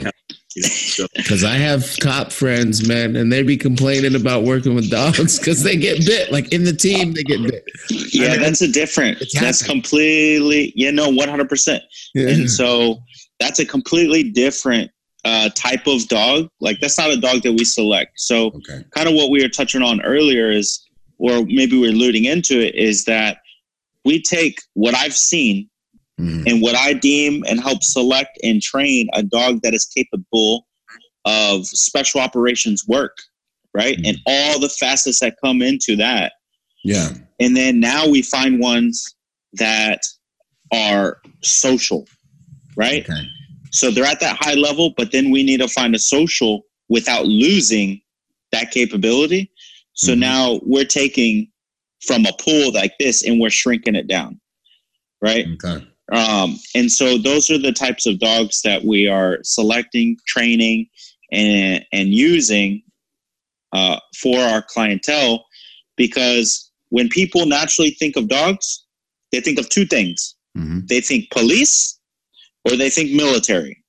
Because I have cop friends, man, and they be complaining about working with dogs because they get bit. Like in the team, they get bit. Yeah, I mean, that's a different. That's completely, you know, one hundred percent. And so that's a completely different uh, type of dog. Like that's not a dog that we select. So okay. kind of what we were touching on earlier is, or maybe we're alluding into it, is that we take what I've seen mm. and what I deem and help select and train a dog that is capable of special operations work, right? Mm. And all the facets that come into that. Yeah. And then now we find ones that are social, right? Okay. So they're at that high level, but then we need to find a social without losing that capability. So mm-hmm. now we're taking from a pool like this and we're shrinking it down. Right. Okay. Um, and so those are the types of dogs that we are selecting, training, and and using uh, for our clientele because when people naturally think of dogs, they think of two things. Mm-hmm. They think police or they think military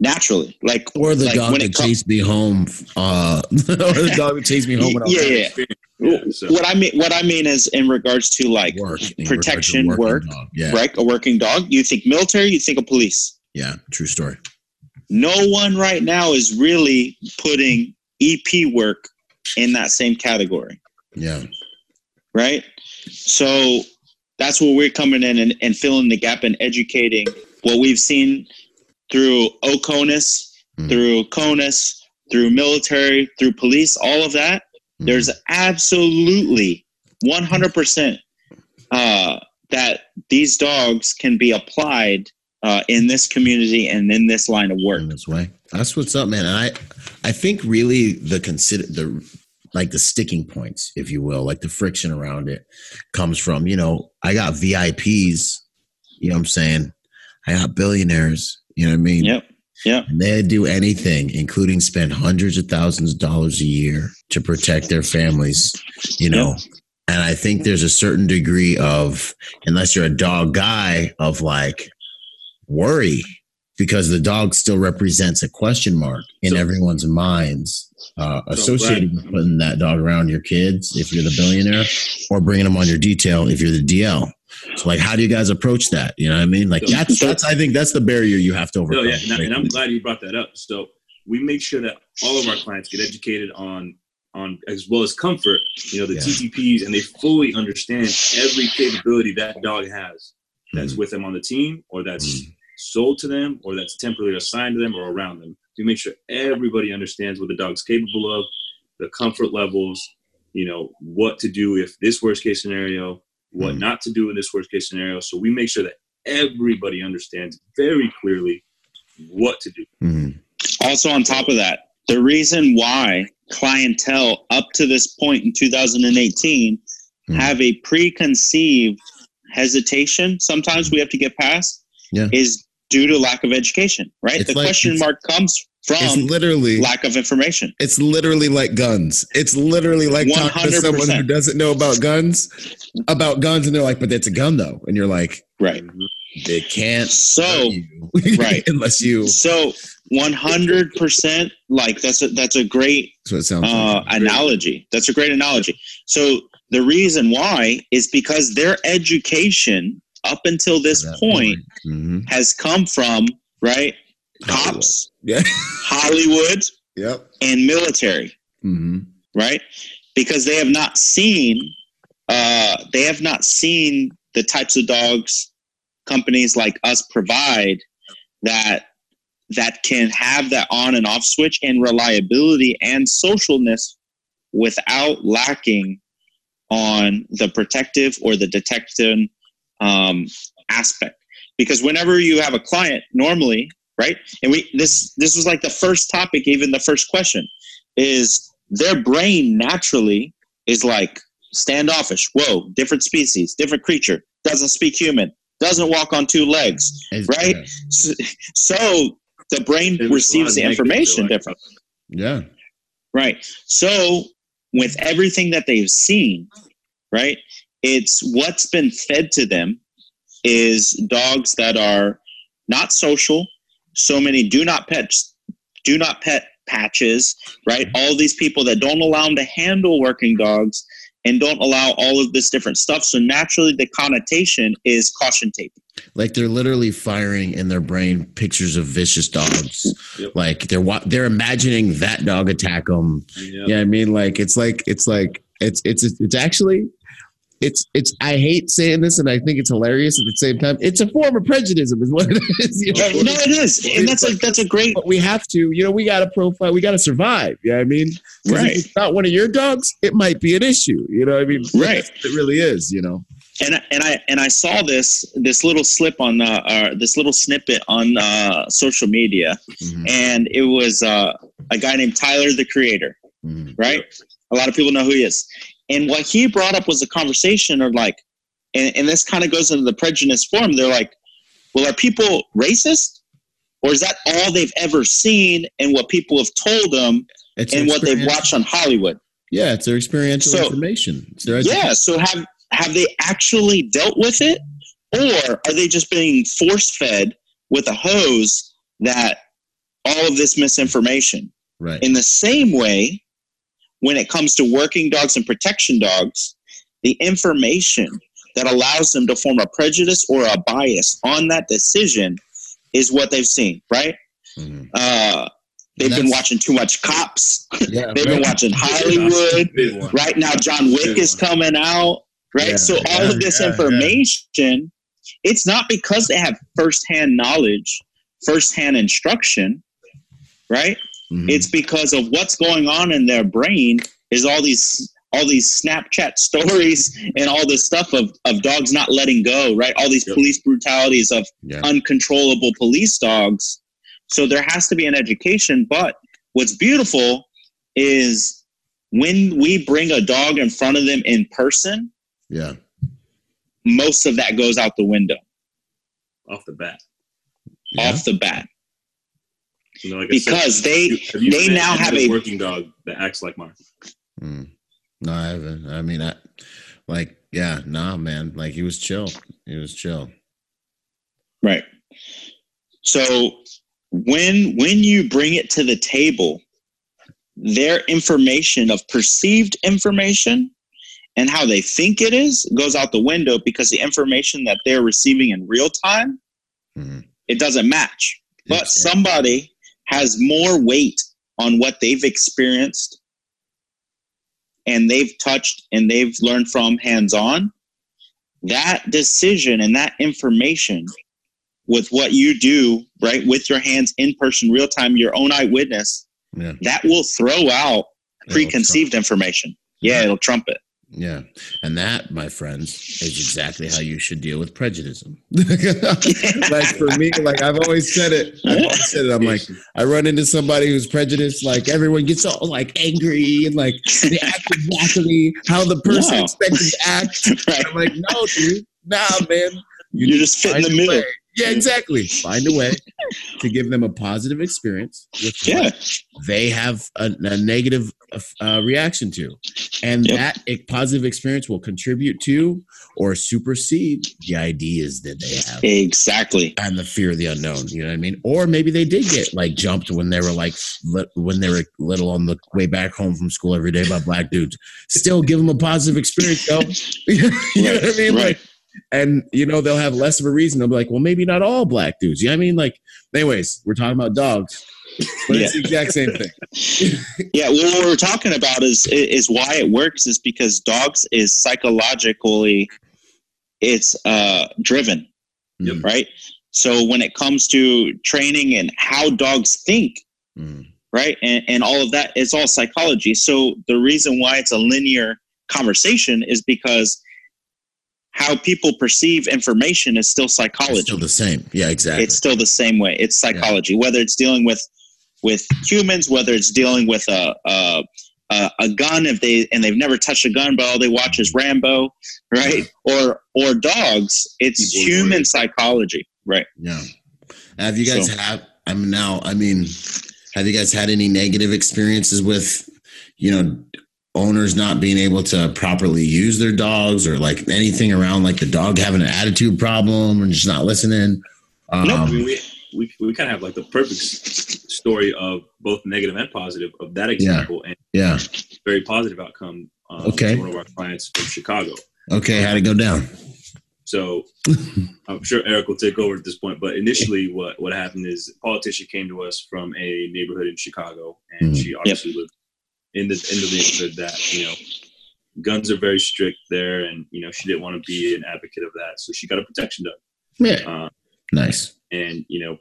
naturally. Like or the like dog that chased me home uh or the dog that chased me home yeah yeah, yeah so. what i mean what i mean is in regards to like work, protection work yeah. right? A working dog you think military you think of police. Yeah true story. No one right now is really putting ep work in that same category. Yeah. Right? So that's where we're coming in and, and filling the gap and educating what we've seen through OCONUS, mm. through CONUS, through military, through police, all of that, mm. there's absolutely 100% uh, that these dogs can be applied uh, in this community and in this line of work. In this way, that's what's up, man. And I, I think really the consider the like the sticking points, if you will, like the friction around it, comes from you know I got VIPs. You know what I'm saying? I got billionaires. You know what I mean? Yep. Yeah. they'd do anything, including spend hundreds of thousands of dollars a year to protect their families, you know. Yep. And I think there's a certain degree of, unless you're a dog guy, of like worry because the dog still represents a question mark in so, everyone's minds uh, associated so, with putting that dog around your kids if you're the billionaire or bringing them on your detail if you're the DL. So like, how do you guys approach that? You know what I mean? Like that's, that's, I think that's the barrier you have to overcome. yeah. And, and I'm glad you brought that up. So we make sure that all of our clients get educated on, on as well as comfort, you know, the yeah. TTPs and they fully understand every capability that dog has that's mm with them on the team or that's mm sold to them or that's temporarily assigned to them or around them. To make sure everybody understands what the dog's capable of, the comfort levels, you know, what to do if this worst case scenario, what mm not to do in this worst case scenario. So we make sure that everybody understands very clearly what to do. mm Also, on top of that, the reason why clientele up to this point in 2018 mm have a preconceived hesitation, sometimes we have to get past, yeah. is due to lack of education, right? It's the like, question mark comes from it's literally lack of information. It's literally like guns. It's literally like 100%. talking to someone who doesn't know about guns, about guns, and they're like, "But that's a gun, though," and you're like, "Right." They can't. So right unless you. So one hundred percent. Like that's a that's a great that's uh, like. analogy. That's a great analogy. So the reason why is because their education up until this point, mm-hmm. has come from right cops, yeah, Hollywood, yep, and military, mm-hmm. right? Because they have not seen, uh, they have not seen the types of dogs companies like us provide that that can have that on and off switch and reliability and socialness without lacking on the protective or the detective um, aspect because whenever you have a client normally right? And we this this was like the first topic even the first question is their brain naturally is like standoffish. Whoa different species different creature doesn't speak human doesn't walk on two legs right? so, so, the brain There's receives the information different. Yeah. Right. So with everything that they've seen right it's what's been fed to them is dogs that are not social so many do not pet do not pet patches, right? Mm-hmm. All these people that don't allow them to handle working dogs and don't allow all of this different stuff. So naturally, the connotation is caution tape. Like they're literally firing in their brain pictures of vicious dogs. Yep. Like they're they're imagining that dog attack them. Yep. Yeah, I mean, like it's like it's like it's it's it's actually it's it's I hate saying this and I think it's hilarious at the same time. It's a form of prejudice, is what it is. You know? No, it is, and that's a that's a great. But we have to, you know, we got to profile. We got to survive. Yeah, I mean, right. If it's not one of your dogs, it might be an issue. You know, I mean, right? It really is. You know. And and I and I saw this this little slip on uh, uh this little snippet on uh, social media, mm-hmm. and it was uh, a guy named Tyler the Creator, mm-hmm. right? A lot of people know who he is and what he brought up was a conversation or like, and, and this kind of goes into the prejudice form. They're like, well, are people racist? Or is that all they've ever seen and what people have told them it's and what they've watched on Hollywood? Yeah, it's their experiential so, information. Their yeah, so have have they actually dealt with it? Or are they just being force fed with a hose that all of this misinformation? Right. In the same way when it comes to working dogs and protection dogs, the information that allows them to form a prejudice or a bias on that decision is what they've seen, right? Mm-hmm. Uh, they've been watching too much cops. Yeah, they've right. been watching Hollywood. Right now, John Wick is coming out. Right. Yeah, so all yeah, of this information, it's not because they have firsthand knowledge, firsthand instruction, right? Mm-hmm. It's because of what's going on in their brain is all these all these Snapchat stories and all this stuff of, of dogs not letting go, right? All these yep. police brutalities of yeah. uncontrollable police dogs. So there has to be an education. But what's beautiful is when we bring a dog in front of them in person, yeah, most of that goes out the window. Off the bat. Yeah. Off the bat. You know, like because said, they have you, have they now have a working dog that acts like mine. Mm. No, I haven't. I mean, I like, yeah, nah, man. Like he was chill. He was chill. Right. So when when you bring it to the table, their information of perceived information and how they think it is goes out the window because the information that they're receiving in real time mm-hmm. it doesn't match. But somebody has more weight on what they've experienced and they've touched and they've learned from hands on, that decision and that information with what you do, right, with your hands in person, real time, your own eyewitness, yeah. that will throw out preconceived information. Yeah, it'll trump it. Yeah. And that, my friends, is exactly how you should deal with prejudice. like for me, like I've always said it. I've always said it. I'm like, I run into somebody who's prejudiced, like everyone gets all like angry and like they act exactly how the person no. expected to act. I'm like, no, dude. Nah, man. You are just fit in the middle. Way. Yeah, exactly. Find a way to give them a positive experience with yeah. they have a, a negative uh, reaction to. And yep. that positive experience will contribute to or supersede the ideas that they have. Exactly. And the fear of the unknown. You know what I mean? Or maybe they did get like jumped when they were like, when they were little on the way back home from school every day by black dudes. Still give them a positive experience, though. you know what I mean? Right. Like, and you know they'll have less of a reason. They'll be like, well, maybe not all black dudes. Yeah, you know I mean, like, anyways, we're talking about dogs, but yeah. it's the exact same thing. yeah, well, what we're talking about is is why it works is because dogs is psychologically it's uh driven, Yep. right? So when it comes to training and how dogs think, Mm. right, and, and all of that, it's all psychology. So the reason why it's a linear conversation is because how people perceive information is still psychology It's still the same. Yeah, exactly. it's still the same way it's psychology whether it's dealing with with humans whether it's dealing with a, a a a gun if they and they've never touched a gun but all they watch is rambo right or or dogs it's Keyboard human psychology right yeah. Have you guys So- had? I'm now. I mean, have you guys had any negative experiences with, you know, owners not being able to properly use their dogs, or like anything around like the dog having an attitude problem and just not listening? Um, Nope. I mean, we, we, we kind of have like the perfect story of both negative and positive of that example and Yeah. very positive outcome. Um, Okay. One of our clients from Chicago. Okay. How'd it go down? So I'm sure Eric will take over at this point. But initially, what, what happened is a politician came to us from a neighborhood in Chicago, and Mhm. she obviously lived in the in the neighborhood that you know guns are very strict there, and you know she didn't want to be an advocate of that, so she got a protection dog. Yeah. Uh, Nice. and you know,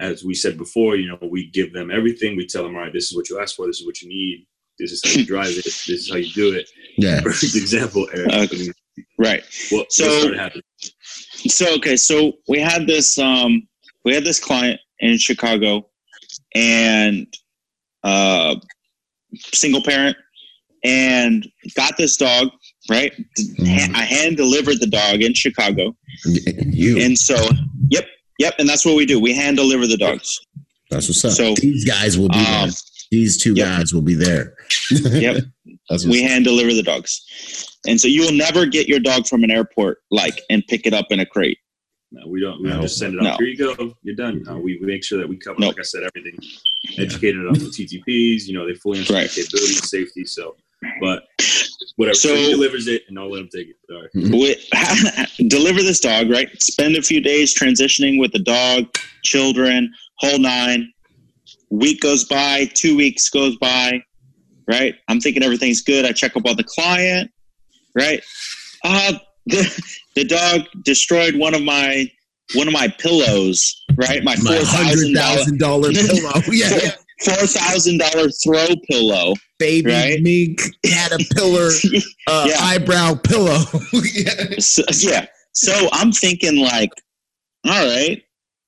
as we said before, you know, we give them everything. We tell them, all right, this is what you asked for. This is what you need. This is how you drive it. This is how you do it. Yeah. Perfect example, Eric. I mean, right what, So- what started happening? so okay so we had this um we had this client in chicago and uh single parent and got this dog right Mhm. i hand delivered the dog in chicago You. and so yep yep and that's what we do we hand deliver the dogs That's what's up. so, These guys will be um there. These two yep. guys will be there. Yep. That's we hand deliver the dogs and so you will never get your dog from an airport like and pick it up in a crate No, we don't. We No. just send it No. off. Here you go. You're done. No, we, we make sure that we cover, No. like I said, everything. Educated on the TTPs. You know, they fully understand Right. capabilities, safety. So, but whatever. So, So- he delivers it, and I'll let him take it. Sorry. we, deliver this dog, right? Spend a few days transitioning with the dog, children, whole nine. Week goes by, two weeks goes by, right? I'm thinking everything's good. I check up on the client, right? Uh, the, the dog destroyed one of my one of my pillows, right? My four thousand hundred dollar pillow. Yeah. four thousand dollar throw pillow. Baby Right? mink caterpillar uh, Yeah. eyebrow pillow. yeah. so, yeah. So I'm thinking like, all right,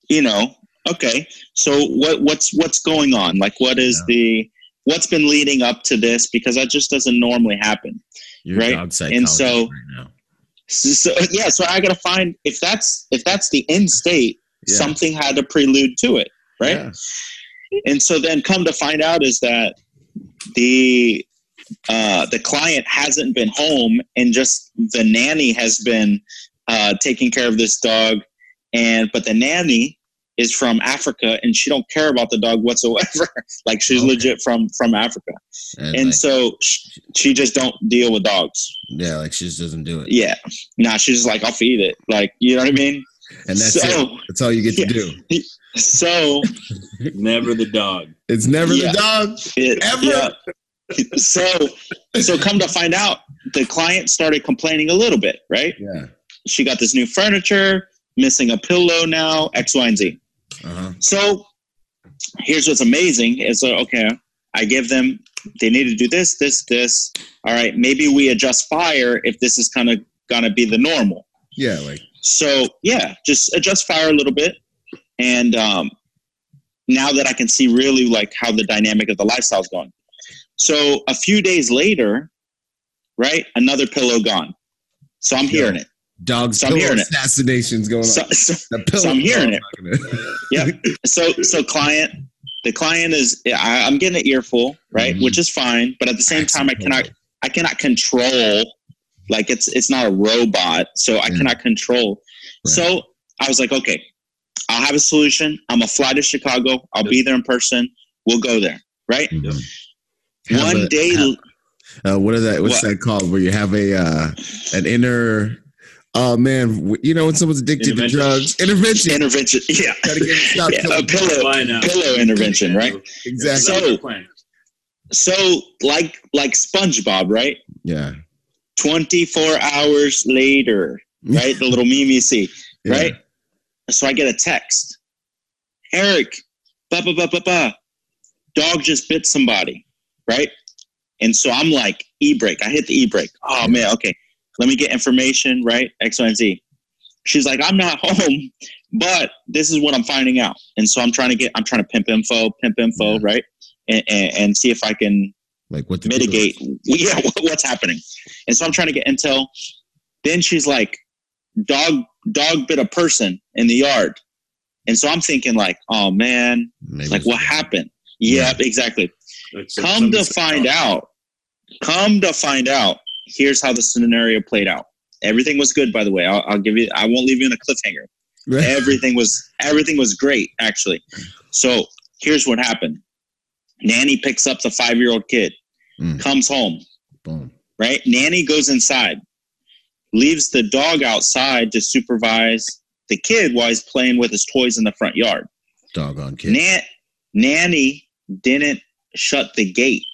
you know, okay. So what what's what's going on? Like, what is Yeah. the what's been leading up to this? Because that just doesn't normally happen. Your Right? And so- right. So, yeah, so I got to find if that's if that's the end state, Yeah. something had to prelude to it, right? Yeah. And so then come to find out is that the uh, the client hasn't been home and just the nanny has been uh, taking care of this dog and but the nanny is from Africa and she don't care about the dog whatsoever like she's Okay. legit from from Africa And, and like, so sh- she just don't deal with dogs yeah, like she just doesn't do it. yeah nah she's just like I'll feed it like you know what I mean And that's so it. That's all you get to Yeah. do. so Never the dog. It's never Yeah. the dog. It- Ever? yeah. so so come to find out the client started complaining a little bit right Yeah. she got this new furniture missing a pillow now x y and z Uh-huh. so here's what's amazing is uh, okay i give them they need to do this this this all right maybe we adjust fire if this is kind of gonna be the normal Yeah, like so yeah, just adjust fire a little bit, and um, now that I can see really like how the dynamic of the lifestyle is going. So a few days later, right, another pillow gone. So I'm hearing it. Dogs So I'm pillow hearing it. assassinations going on. So, so, I'm hearing it. yeah. So so client, the client is I, I'm getting an earful, right, Mhm. which is fine, but at the same time, I cannot I cannot control. Like it's it's not a robot, so I Yeah. cannot control. Right. So I was like, okay, I'll have a solution. I'm gonna fly to Chicago. I'll be there in person. We'll go there, right? Have One a- day, have- uh, what is that? What's What? that called? Where you have a uh, an inner. Oh man, you know when someone's addicted to drugs, intervention. intervention. Yeah, get Yeah, a pillow, pillow intervention, right? Exactly. So- That was the plan. So like like SpongeBob, right? yeah. 24 hours later, right? the little meme you see, Yeah. right? so I get a text. Eric, ba ba ba ba ba. Dog just bit somebody, right? And so I'm like, e brake. I hit the e brake. Oh man, okay. Let me get information, right? X, Y, and Z. She's like, I'm not home, but this is what I'm finding out. And so I'm trying to get, I'm trying to pimp info, pimp info, Yeah. right? And, and, and see if I can Like what the mitigate yeah what, what's happening and so i'm trying to get intel then she's like dog dog bit a person in the yard and so i'm thinking like oh man Maybe like what happened yeah exactly Like, so come to somebody's- find out come to find out here's how the scenario played out everything was good by the way i'll, I'll give you i won't leave you in a cliffhanger everything was everything was great actually so here's what happened nanny picks up the five year old kid Mm. comes home Boom. right? Nanny goes inside, leaves the dog outside to supervise the kid while he's playing with his toys in the front yard. Doggone kid. Nan- Nanny didn't shut the gate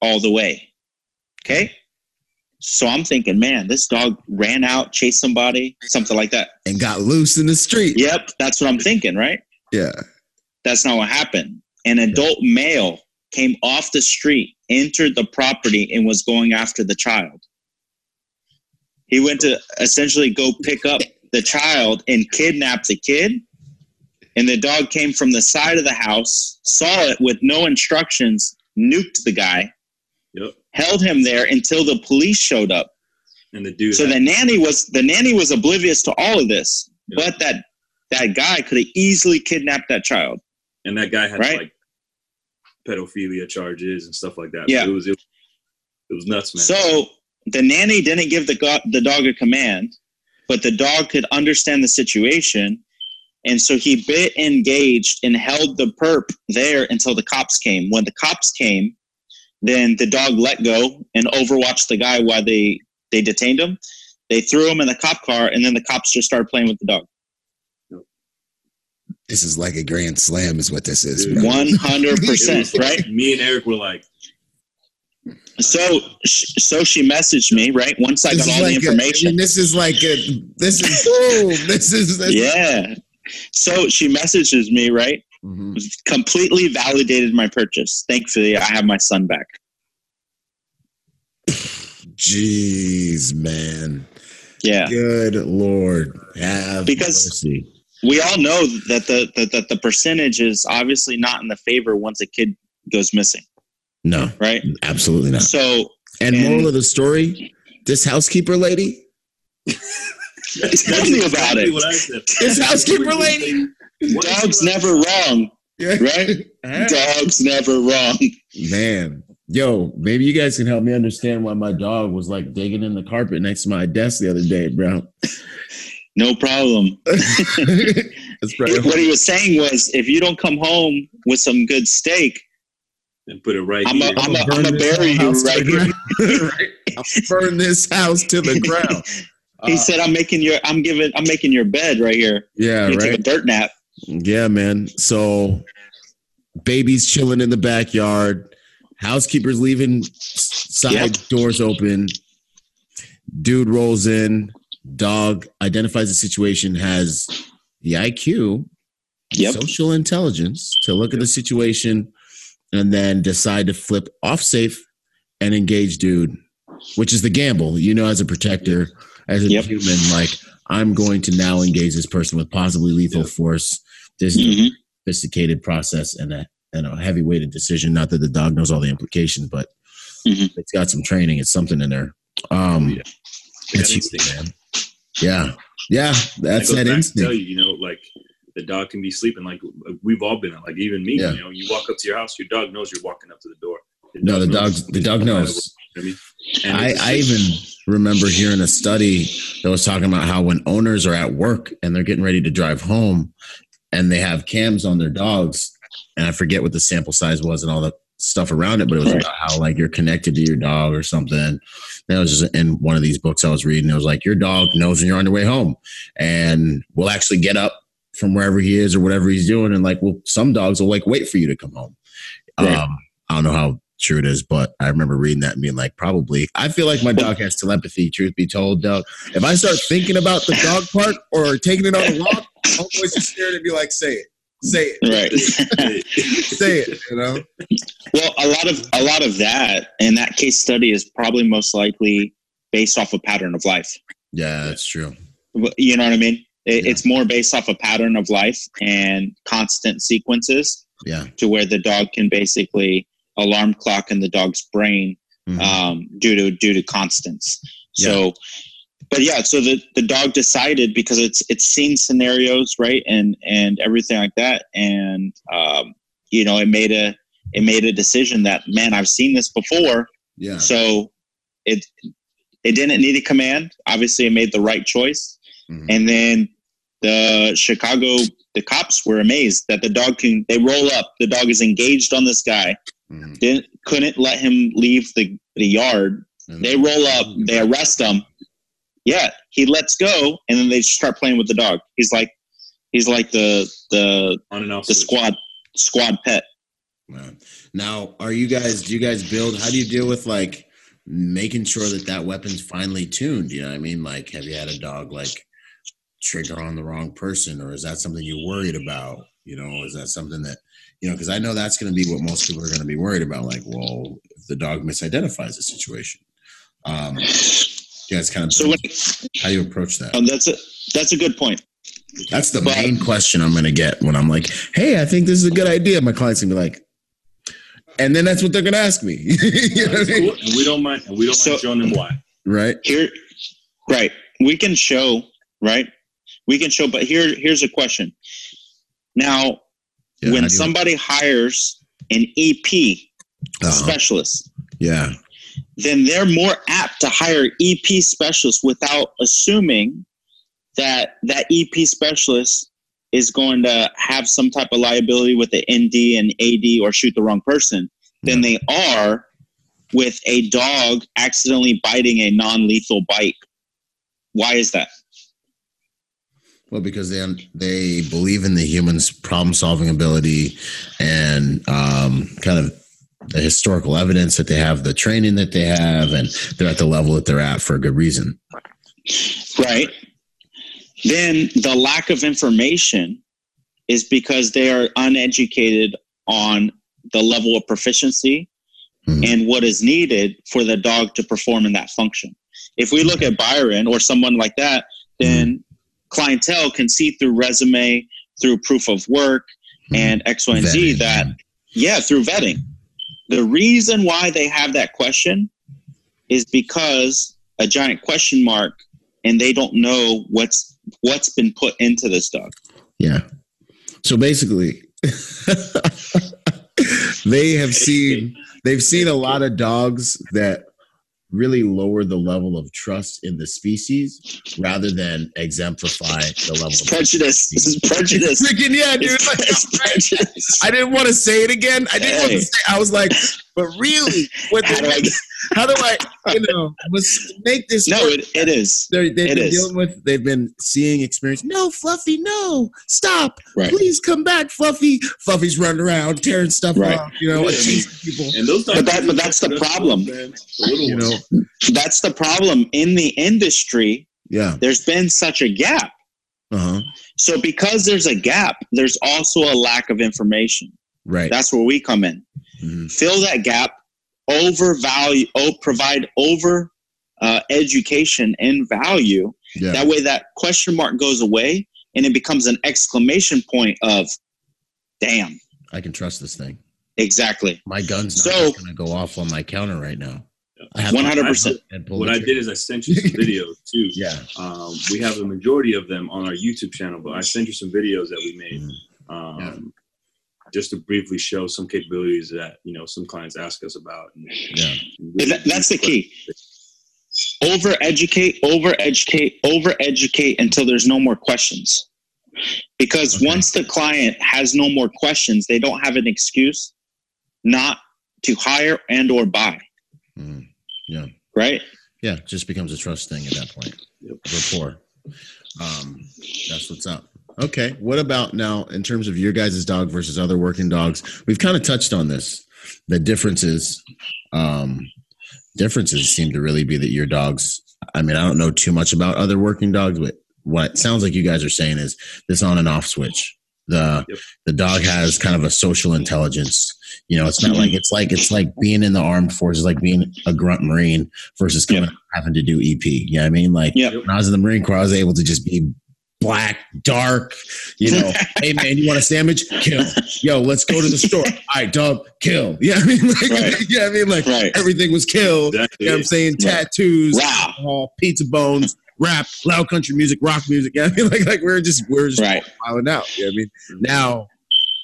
all the way. Okay. So I'm thinking, man, this dog ran out, chased somebody, something like that. and got loose in the street. Yep, that's what I'm thinking, right? Yeah. That's not what happened. An adult male came off the street, entered the property, and was going after the child. He went to essentially go pick up the child and kidnap the kid. And the dog came from the side of the house, saw it with no instructions, nuked the guy, Yep. Held him there until the police showed up. And the dude. So the nanny was the nanny was oblivious to all of this, Yeah. but that that guy could have easily kidnapped that child. and that guy had Right. like pedophilia charges and stuff like that. Yeah. it was it, it was nuts, man. So the nanny didn't give the go- the dog a command, but the dog could understand the situation, and so he bit engaged and held the perp there until the cops came. When the cops came, then the dog let go and overwatched the guy while they they detained him. They threw him in the cop car, and then the cops just started playing with the dog. This is like a grand slam, is what this is. Bro. One hundred percent, right? Me and Eric were like, So, so she messaged me, right? Once I This got all the like a- information. I mean, this is like a. This is boom. This is. This yeah. So she messages me, right? Mhm. Completely validated my purchase. Thankfully, I have my son back. Jeez, man. Yeah. Good Lord, have Because- mercy. We all know that the that, that the percentage is obviously not in the favor once a kid goes missing, No, right? absolutely not. So And, And- moral of the story: this housekeeper lady, Tell me about it. What I said. this housekeeper lady, What is dog's never wrong, yeah. right? Dog's never wrong. Man, yo, maybe you guys can help me understand why my dog was like digging in the carpet next to my desk the other day, bro. No problem. That's probably What he was saying was, if you don't come home with some good steak, and put it right I'm here. a, I'm a, burn I'm a bury you house right here. Right? I'll burn this house to the ground. He Uh, said, "I'm making your, I'm giving, I'm making your bed right here. yeah, You right. take a dirt nap." Yeah, man. So baby's chilling in the backyard. Housekeeper's leaving side Yep. doors open. Dude rolls in. Dog identifies the situation, has the IQ, Yep. social intelligence to look at the situation and then decide to flip off safe and engage dude, which is the gamble. You know, as a protector, as a Yep. human, like I'm going to now engage this person with possibly lethal force. There's a Mhm. sophisticated process and a and a heavy weighted decision. Not that the dog knows all the implications, but Mhm. it's got some training. It's something in there. Um, Yeah. it's instinct. man. Yeah, yeah, that's that back instinct. Tell you, you know, like the dog can be sleeping. Like we've all been, like even me. Yeah. You know, you walk up to your house, your dog knows you're walking up to the door. No, the dog, the dog knows. You know what I mean? And I, I even remember hearing a study that was talking about how when owners are at work and they're getting ready to drive home and they have cams on their dogs, and I forget what the sample size was and all the stuff around it, but it was about how like you're connected to your dog or something. That was just in one of these books I was reading. It was like your dog knows when you're on your way home and will actually get up from wherever he is or whatever he's doing. And like, well, some dogs will like wait for you to come home. Um, I don't know how true it is, but I remember reading that and being like, probably. I feel like my dog has telepathy. Truth be told, dog. If I start thinking about the dog park or taking it on a walk, homeboys are scared to be like, say it, say it, Right. say it. You know? Well, a lot of a lot of that and that case study is probably most likely based off a pattern of life. Yeah, that's true. You know what I mean? It, Yeah. It's more based off a pattern of life and constant sequences Yeah. to where the dog can basically alarm clock in the dog's brain Mhm. um, due to due to constants. So, but yeah, so the the dog decided because it's it's seen scenarios right and and everything like that, and um, you know it made a it made a decision that man I've seen this before, yeah. so it it didn't need a command. Obviously, it made the right choice, Mhm. and then the Chicago the cops were amazed that the dog can they roll up the dog is engaged on this guy Mhm. didn't couldn't let him leave the, the yard And- they roll up they arrest him yeah he lets go and then they start playing with the dog he's like he's like the the On and off. the switch. squad squad pet Wow. Now, are you guys? Do you guys build? How do you deal with like making sure that that weapon's finely tuned? You know what I mean? Like, have you had a dog like trigger on the wrong person, or is that something you're worried about? You know, is that something that you know? Because I know that's going to be what most people are going to be worried about. Like, well, if the dog misidentifies the situation, um, you guys kind of so when, how you approach that. um, that's a that's a good point That's the but- main question I'm going to get when I'm like, "Hey, I think this is a good idea." My clients gonna be like, and then that's what they're going to ask me, You know what I mean? Cool. And we don't mind. We don't So- mind showing them why. right? here right we can show right we can show but here here's a question now Yeah, when somebody hires an ep Uh-huh. specialist yeah, then they're more apt to hire EP specialists without assuming that that EP specialist is going to have some type of liability with the ND and AD or shoot the wrong person than they are with a dog accidentally biting a non-lethal bite. Why is that? Well, because they they believe in the human's problem solving ability and um, kind of the historical evidence that they have, the training that they have, and they're at the level that they're at for a good reason. right? Then the lack of information is because they are uneducated on the level of proficiency Mhm. and what is needed for the dog to perform in that function. If we look at Byron or someone like that, then clientele can see through resume, through proof of work, hmm. and X, Y, and Z that, yeah. yeah, through vetting. The reason why they have that question is because a giant question mark and they don't know what's what's been put into this dog. Yeah. So basically, they have seen they've seen a lot of dogs that really lower the level of trust in the species rather than exemplify the level It's of prejudice. This is prejudice. Freaking yeah, dude. It's, Like, it's prejudice. I didn't want to say it again. I didn't want to say. I was like, but really, what How do I how do I, you know, make this No, work? it, it is. They're, they've It been is. dealing with. They've been seeing experience. No, Fluffy, no, stop! Right. Please come back, Fluffy. Fluffy's running around tearing stuff Right. off. You know, Yeah, I accusing people. And those dogs, But that- but that's the problem. Man. The little You ones. know, That's the problem in the industry. yeah. There's been such a gap. Uh huh. So because there's a gap, there's also a lack of information. Right. That's where we come in. Mhm. Fill that gap, overvalue, oh, provide over uh, education and value. Yeah. That way, that question mark goes away, and it becomes an exclamation point of, "Damn!" I can trust this thing. Exactly. My gun's not So- just gonna go off on my counter right now. I have One hundred percent. and pull What I did is I sent you some videos too. yeah. Um, we have a majority of them on our YouTube channel, but I sent you some videos that we made Mhm. um, Yeah. Just to briefly show some capabilities that you know some clients ask us about. And, Yeah. and that- that's the key. Over educate, over educate, over educate until there's no more questions. Because Okay. once the client has no more questions, they don't have an excuse not to hire and or buy. Yeah. Right? Yeah. It just becomes a trust thing at that point. Yep. Rapport. Um, that's what's up. Okay. What about now in terms of your guys' dog versus other working dogs? We've kind of touched on this. The differences, um, differences seem to really be that your dogs. I mean, I don't know too much about other working dogs, but what sounds like you guys are saying is this on and off switch. The Yep. the dog has kind of a social intelligence. You know, it's not Mhm. like it's like it's like being in the armed forces, like being a grunt marine versus coming Yep. having to do EP. You know what I mean? Like Yep. when I was in the Marine Corps, I was able to just be black, dark, you know, hey man, you want a sandwich? Kill. Yo, let's go to the store. All right, dog, kill. Yeah, I mean, like, Right. yeah, I mean, like Right. everything was killed. Exactly. You know what I'm saying? Right. Tattoos, Wow. alcohol, pizza bones, rap, loud country music, rock music. Yeah, I mean, like, like we're just we're just Right. wilding out. Yeah, I mean, now,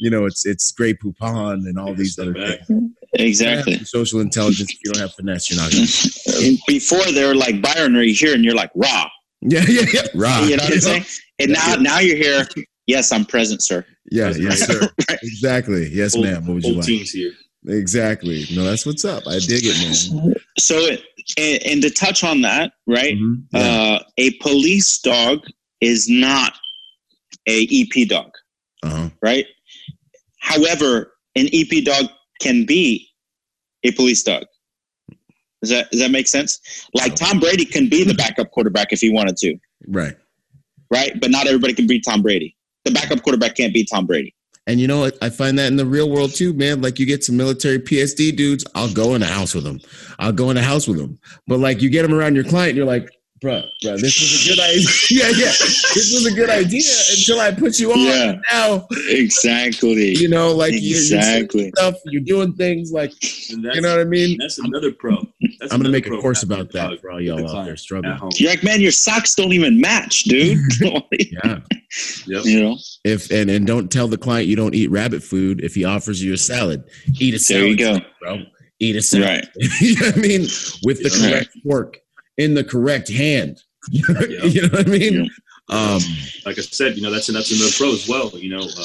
you know, it's it's Grey Poupon and all these other Back. things. Exactly. Social intelligence. If you don't have finesse, you're not gonna. Before they were like Byron, are you here? And you're like raw. Yeah, yeah, yeah. Right. You know what I'm saying? And now, now you're here. Yes, I'm present, sir. Yeah, yes, sir. Exactly. Yes, Whole- ma'am. What would you like? teams here. Exactly. No, that's what's up. I dig it, man. So, and, and to touch on that, right? Mhm. Yeah. Uh, a police dog is not a EP dog, Uh-huh. right? However, an EP dog can be a police dog. Does that does that make sense? Like Tom Brady can be the backup quarterback if he wanted to, Right. Right? But not everybody can beat Tom Brady. The backup quarterback can't beat Tom Brady. And you know what? I find that in the real world too, man. Like you get some military PSD dudes, I'll go in a house with them. I'll go in a house with them. But like you get them around your client, you're like, bruh, bruh, this was a good idea. yeah, yeah. This was a good idea until I put you on. Yeah. Now, Exactly. you know, like you're, you're Exactly. stuff, you're doing things like, you know what I mean? that's another pro. That's I'm gonna make a course about that for all y'all out there struggling. You're like, man, your socks don't even match, dude. Yeah. Yep. you know, If and and don't tell the client you don't eat rabbit food if he offers you a salad. Eat a salad, there salad. you go. bro. Eat a salad. Right. you know what I mean? With the Yeah. correct fork in the correct hand. you Yeah. know what I mean? Um, like I said, you know, that's that's another pro as well. You know, uh,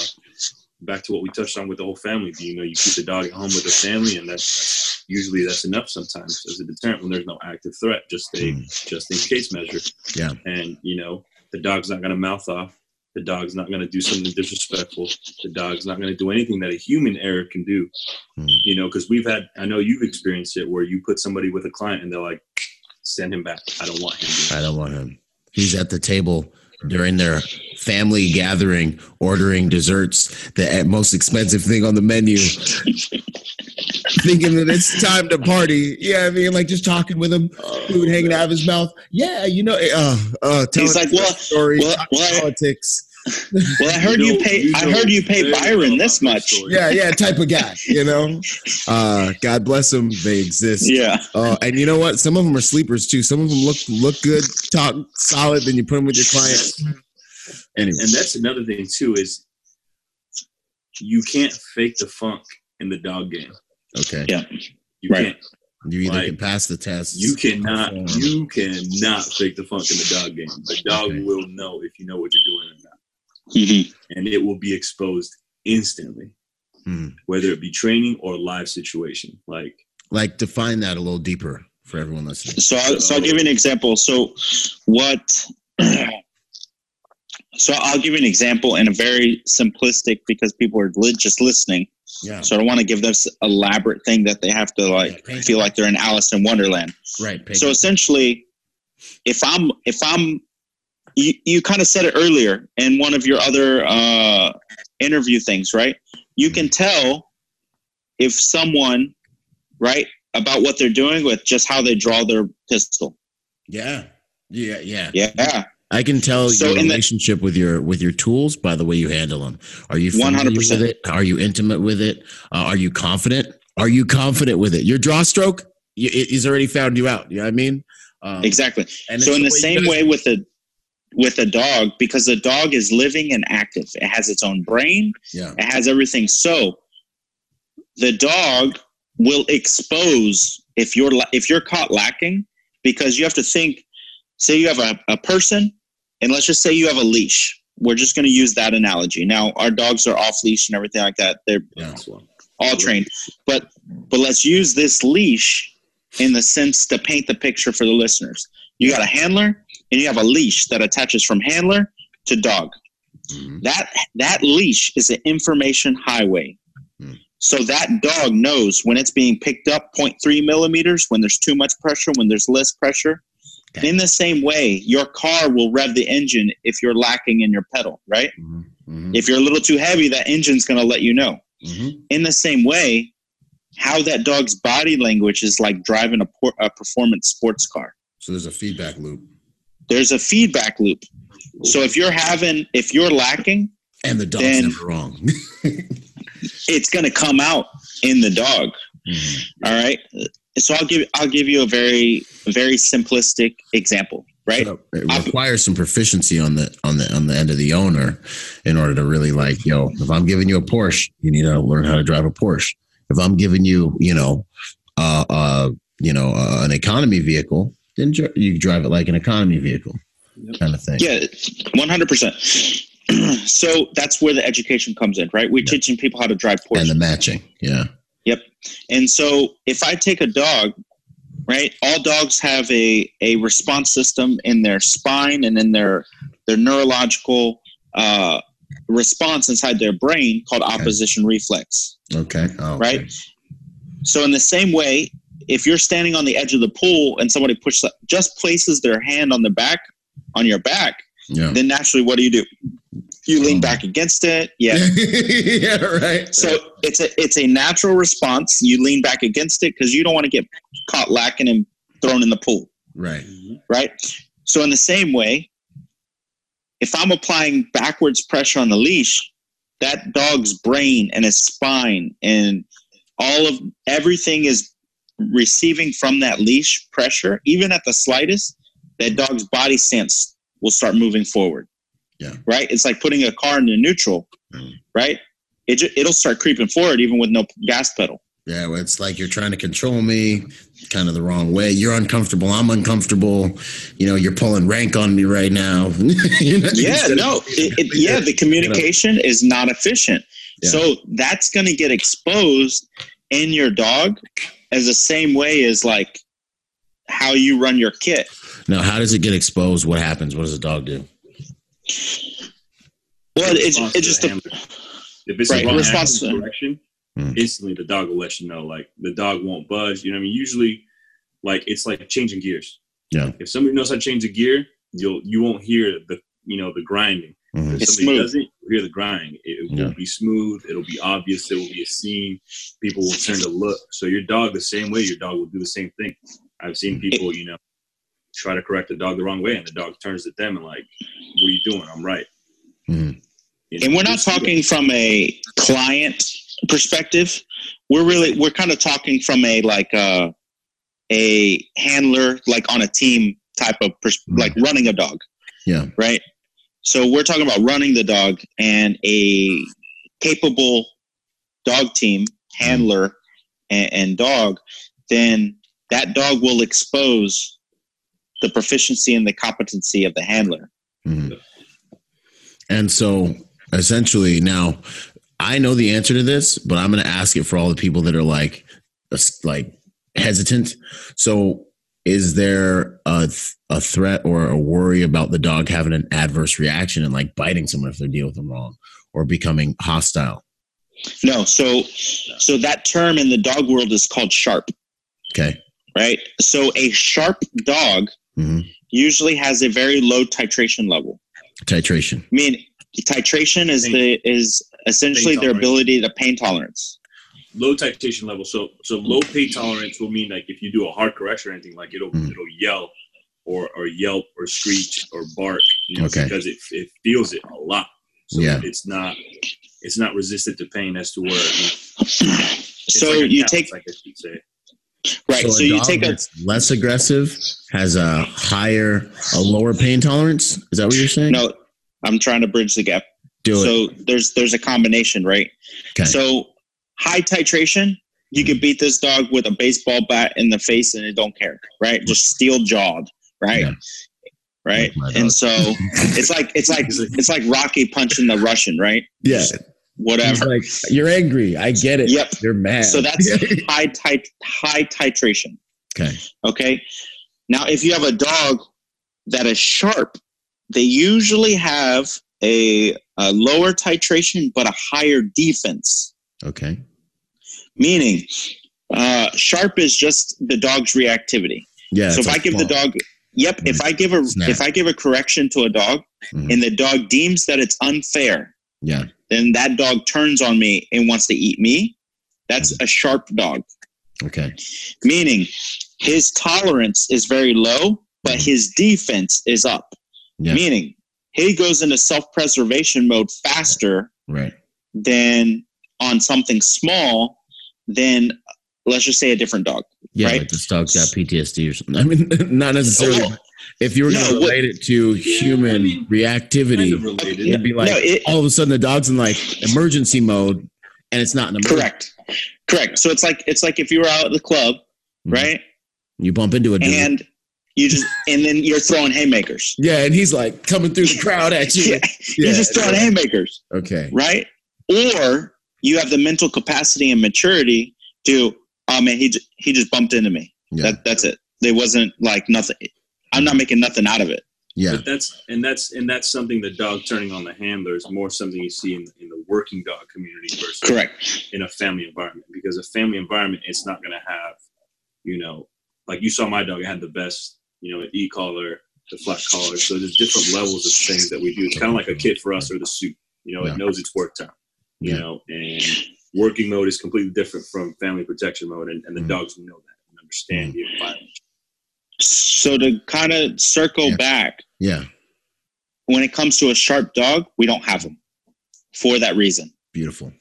back to what we touched on with the whole family. You know, you keep the dog at home with the family, and that's, that's usually that's enough sometimes as a deterrent when there's no active threat, just a Mm. just in case measure. Yeah. And you know, the dog's not gonna mouth off. The dog's not gonna do something disrespectful. The dog's not gonna do anything that a human error can do. Mm. You know, because we've had, I know you've experienced it where you put somebody with a client and they're like, send him back. I don't want him. I don't want him. He's at the table during their family gathering, ordering desserts, the most expensive thing on the menu, thinking that it's time to party. Yeah, I mean, like just talking with him, food hanging out of his mouth. Yeah, you know, uh, uh, telling He's like, well- stories, well- well, politics. Well, I heard you know- pay. I know heard you pay Byron this much. Yeah, yeah, type of guy. You know, uh, God bless them. They exist. Yeah. Uh, and you know what? Some of them are sleepers too. Some of them look look good, talk solid. Then you put them with your clients. Anyway, And that's another thing too is you can't fake the funk in the dog game. okay. Yeah. You Right. can't. You either Like, can pass the test. You cannot. perform. You cannot fake the funk in the dog game. The dog Okay. will know if you know what you're doing or not, And it will be exposed instantly, Hmm. whether it be training or live situation. Like like define that a little deeper for everyone listening. So, I'll, so I'll give you an example. So, what? So I'll give you an example in a very simplistic because people are li- just listening. Yeah. So I don't want to give this elaborate thing that they have to like Yeah, feel like they're in Alice in Wonderland. Right. Peg So it. essentially, if I'm if I'm you, you kind of said it earlier in one of your other uh, interview things, right? You can tell if someone, right, about what they're doing with just how they draw their pistol. yeah. Yeah. Yeah. Yeah, I can tell So your in the- relationship with your with your tools by the way you handle them. Are you 100%. with it? Are you intimate with it? Uh, are you confident? Are you confident with it? Your draw stroke, y- it- he's already found you out. You know what I mean? Um, exactly. and so in the way you same guys- way with the with a dog, because the dog is living and active, it has its own brain, Yeah. it has everything. So the dog will expose if you're if you're caught lacking, because you have to think. Say you have a, a person, and let's just say you have a leash. We're just going to use that analogy. Now, our dogs are off leash and everything like that. They're Yeah. all trained, but but let's use this leash in the sense to paint the picture for the listeners. You got a handler, and you have a leash that attaches from handler to dog Mhm. that that leash is an information highway Hmm. so that dog knows when it's being picked up 0.3 millimeters when there's too much pressure when there's less pressure Okay. In the same way, your car will rev the engine if you're lacking in your pedal, right? Mm-hmm. Mm-hmm. If you're a little too heavy, that engine's going to let you know. Mm-hmm. In the same way, how that dog's body language is like driving a, por- a performance sports car. So there's a feedback loop. There's a feedback loop. So if you're having, if you're lacking, and the dog's never wrong, it's going to come out in the dog. Mm-hmm. All right. So I'll give I'll give you a very very simplistic example right? So it requires some proficiency on the on the on the end of the owner in order to really like, yo, if I'm giving you a Porsche, you need to learn how to drive a Porsche. If I'm giving you, you know, uh, uh you know, uh, an economy vehicle, then you drive it like an economy vehicle, yep. kind of thing. Yeah, one hundred percent. So that's where the education comes in, right? We're yep. teaching people how to drive Porsche and the matching. Yeah. Yep. And so if I take a dog right? All dogs have a, a response system in their spine and in their their neurological uh, response inside their brain called okay. opposition reflex. Okay. Oh, okay. Right. So in the same way, if you're standing on the edge of the pool and somebody pushes just places their hand on the back on your back, yeah. then naturally, what do you do? You lean back against it. Yeah. yeah, right. So it's a it's a natural response. You lean back against it because you don't want to get caught lacking and thrown in the pool. Right. Right. So in the same way, if I'm applying backwards pressure on the leash, that dog's brain and his spine and all of everything is receiving from that leash pressure, even at the slightest, that dog's body sense will start moving forward. Yeah. Right. It's like putting a car into neutral. Mm. Right. It it'll start creeping forward even with no gas pedal. Yeah, well, it's like you're trying to control me kind of the wrong way. You're uncomfortable. I'm uncomfortable. You know, you're pulling rank on me right now. yeah, no. It, it, yeah, the communication is not efficient. Yeah. So that's going to get exposed in your dog as the same way as like how you run your kit. Now, how does it get exposed? What happens? What does a dog do? Well, it's it just a, if it's right, a response direction, mm. instantly the dog will let you know. Like the dog won't budge. You know, I mean, usually, like it's like changing gears. Yeah. If somebody knows how to change a gear, you'll you won't hear the you know the grinding. Mm-hmm. If it's somebody smooth. doesn't, you hear the grind. It, it yeah. will be smooth. It'll be obvious. There will be a scene. People will turn to look. So your dog, the same way, your dog will do the same thing. I've seen people, you know, try to correct the dog the wrong way, and the dog turns to them and like, "What are you doing? I'm right." Mm-hmm. You know, and we're not talking from a client perspective. We're really we're kind of talking from a like uh, a handler, like on a team type of pers- mm-hmm. like running a dog. Yeah. Right. So we're talking about running the dog and a capable dog team handler and, and dog. Then that dog will expose the proficiency and the competency of the handler. Mm-hmm. And so essentially now I know the answer to this, but I'm going to ask it for all the people that are like like hesitant. So is there a, a threat or a worry about the dog having an adverse reaction and like biting someone if they deal with them wrong or becoming hostile? No. So, so that term in the dog world is called sharp. Okay. Right. So a sharp dog mm-hmm. usually has a very low titration level. Titration. I mean, titration is pain. the is essentially their ability to pain tolerance. Low titration level. So so low pain tolerance will mean like if you do a hard correction or anything, like it'll mm. it'll yell or or yelp or screech or bark, you know, okay. because it it feels it a lot. So yeah. it's not it's not resistant to pain as to where. so like you take like I should say. Right. So, so you take a less aggressive has a higher, a lower pain tolerance. Is that what you're saying? No, I'm trying to bridge the gap. Do so it. So there's there's a combination, right? Okay. So high titration, you could beat this dog with a baseball bat in the face and it don't care, right? Just steel jawed, right? Yeah. Right. And so it's like it's like it's like Rocky punching the Russian, right? Yeah. Just whatever. Like, you're angry. I get it. Yep. You're mad. So that's high tit- high titration. Okay. Okay. Now if you have a dog that is sharp, they usually have a, a lower titration but a higher defense. Okay. Meaning, uh, sharp is just the dog's reactivity. Yeah. So if I give the dog, Yep. If I give a Snap. if I give a correction to a dog Mhm. and the dog deems that it's unfair, Yeah. then that dog turns on me and wants to eat me. That's a sharp dog. Okay. Meaning his tolerance is very low, but his defense is up. Yeah. Meaning he goes into self-preservation mode faster Right. than on something small than let's just say a different dog. Yeah. Right? Like this dog's got PTSD or something. I mean, not necessarily. Oh, if you were going to No, relate it to human I mean, reactivity, Kind of related. it'd be like No, it- all of a sudden the dog's in like emergency mode, and it's not an emergency. Correct. Correct. So it's like it's like if you were out at the club, Mhm. right? You bump into a dude. And you just and then you're throwing haymakers. yeah, and he's like coming through the crowd at you. Yeah, You're just throwing haymakers, Okay. right? Or you have the mental capacity and maturity to, oh man, he just, he just bumped into me. Yeah. That that's it. There wasn't like nothing. I'm not making nothing out of it. Yeah. But that's and that's and that's something the dog turning on the handler is more something you see in, in the working dog community versus Correct. in a family environment because a family environment it's not going to have you know like you saw my dog it had the best you know e-collar the flat collar so there's different levels of things that we do it's kind of like a kit for us or the suit you know Yeah. it knows it's work time you Yeah. know and working mode is completely different from family protection mode and, and the Mhm. dogs know that and understand the environment So to kind of circle Yeah. back, Yeah. when it comes to a sharp dog, we don't have them for that reason. Beautiful.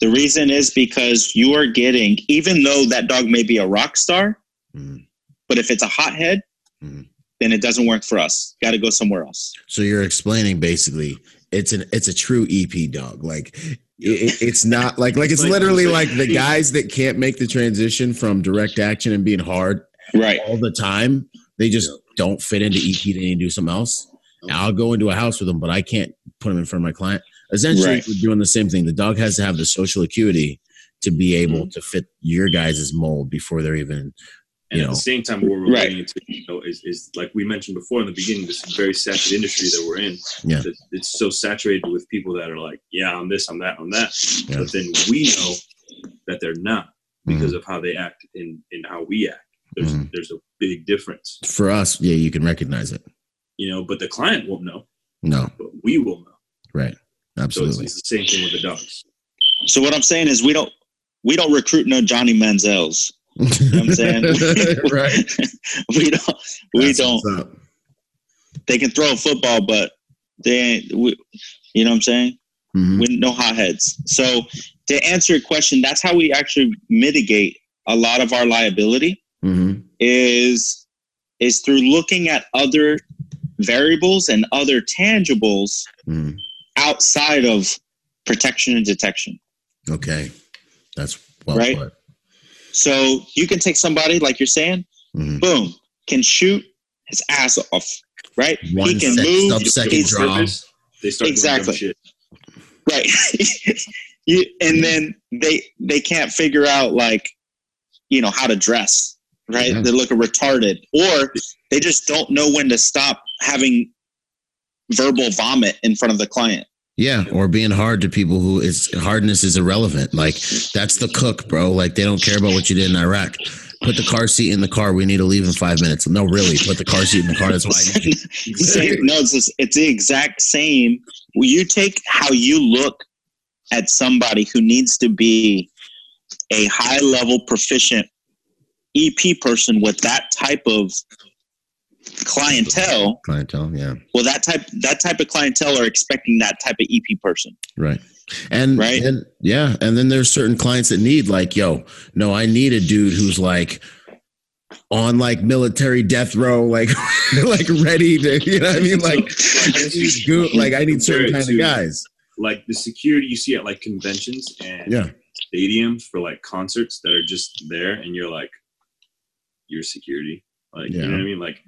The reason is because you are getting, even though that dog may be a rock star, Mhm. but if it's a hothead, Mhm. then it doesn't work for us. Got to go somewhere else. So you're explaining basically it's an it's a true EP dog. Like it, it's not like like it's Like- literally like the guys that can't make the transition from direct action and being hard Right. all the time. They just don't fit into EP. They need to do something else. Okay. I'll go into a house with them, but I can't put them in front of my client. Essentially, Right. we're doing the same thing. The dog has to have the social acuity to be able Mm-hmm. to fit your guys' mold before they're even. And You at know. the same time, what we're Right. relating to, you know, is, is like we mentioned before in the beginning, this very saturated industry that we're in. Yeah. that It's so saturated with people that are like, yeah, I'm this, I'm that, I'm that. Yeah. But then we know that they're not because Mhm. of how they act and, and how we act. There's Mhm. there's a big difference, For us, yeah, you can recognize it. you know. But the client won't know, No, but we will know. right, So it's, absolutely. it's the same thing with the dogs. So what I'm saying is we don't we don't recruit no Johnny Manziels. Know what I'm saying? right. we don't we That's don't they can throw a football, but they ain't we, you know what I'm saying? Mhm. with no hotheads. So to answer your question, that's how we actually mitigate a lot of our liability Mhm. is is through looking at other variables and other tangibles Mhm. outside of protection and detection. Okay, that's well Right. put. So you can take somebody like you're saying, Mhm. boom, can shoot his ass off, right? One he can sec- move. sub-second he's- draw. They start Exactly. doing shit. right you, and then they they can't figure out like you know how to dress right Yeah. They look retarded or they just don't know when to stop having verbal vomit in front of the client Yeah, or being hard to people who is hardness is irrelevant. Like that's the cook, bro. Like they don't care about what you did in Iraq. Put the car seat in the car. We need to leave in five minutes. No, really, put the car seat in the car. That's why. No it's, just, it's the exact same you take how you look at somebody who needs to be a high level proficient ep person with that type of clientele clientele. Yeah, well that type that type of clientele are expecting that type of ep person right. And Right. and yeah, and then there's certain clients that need like, yo, no, I need a dude who's like on like military death row, like like ready to, you know what I mean? Like, I need like I need certain kind of guys. like the security you see at like conventions and Yeah. stadiums for like concerts that are just there and you're like you're security like you know what i mean like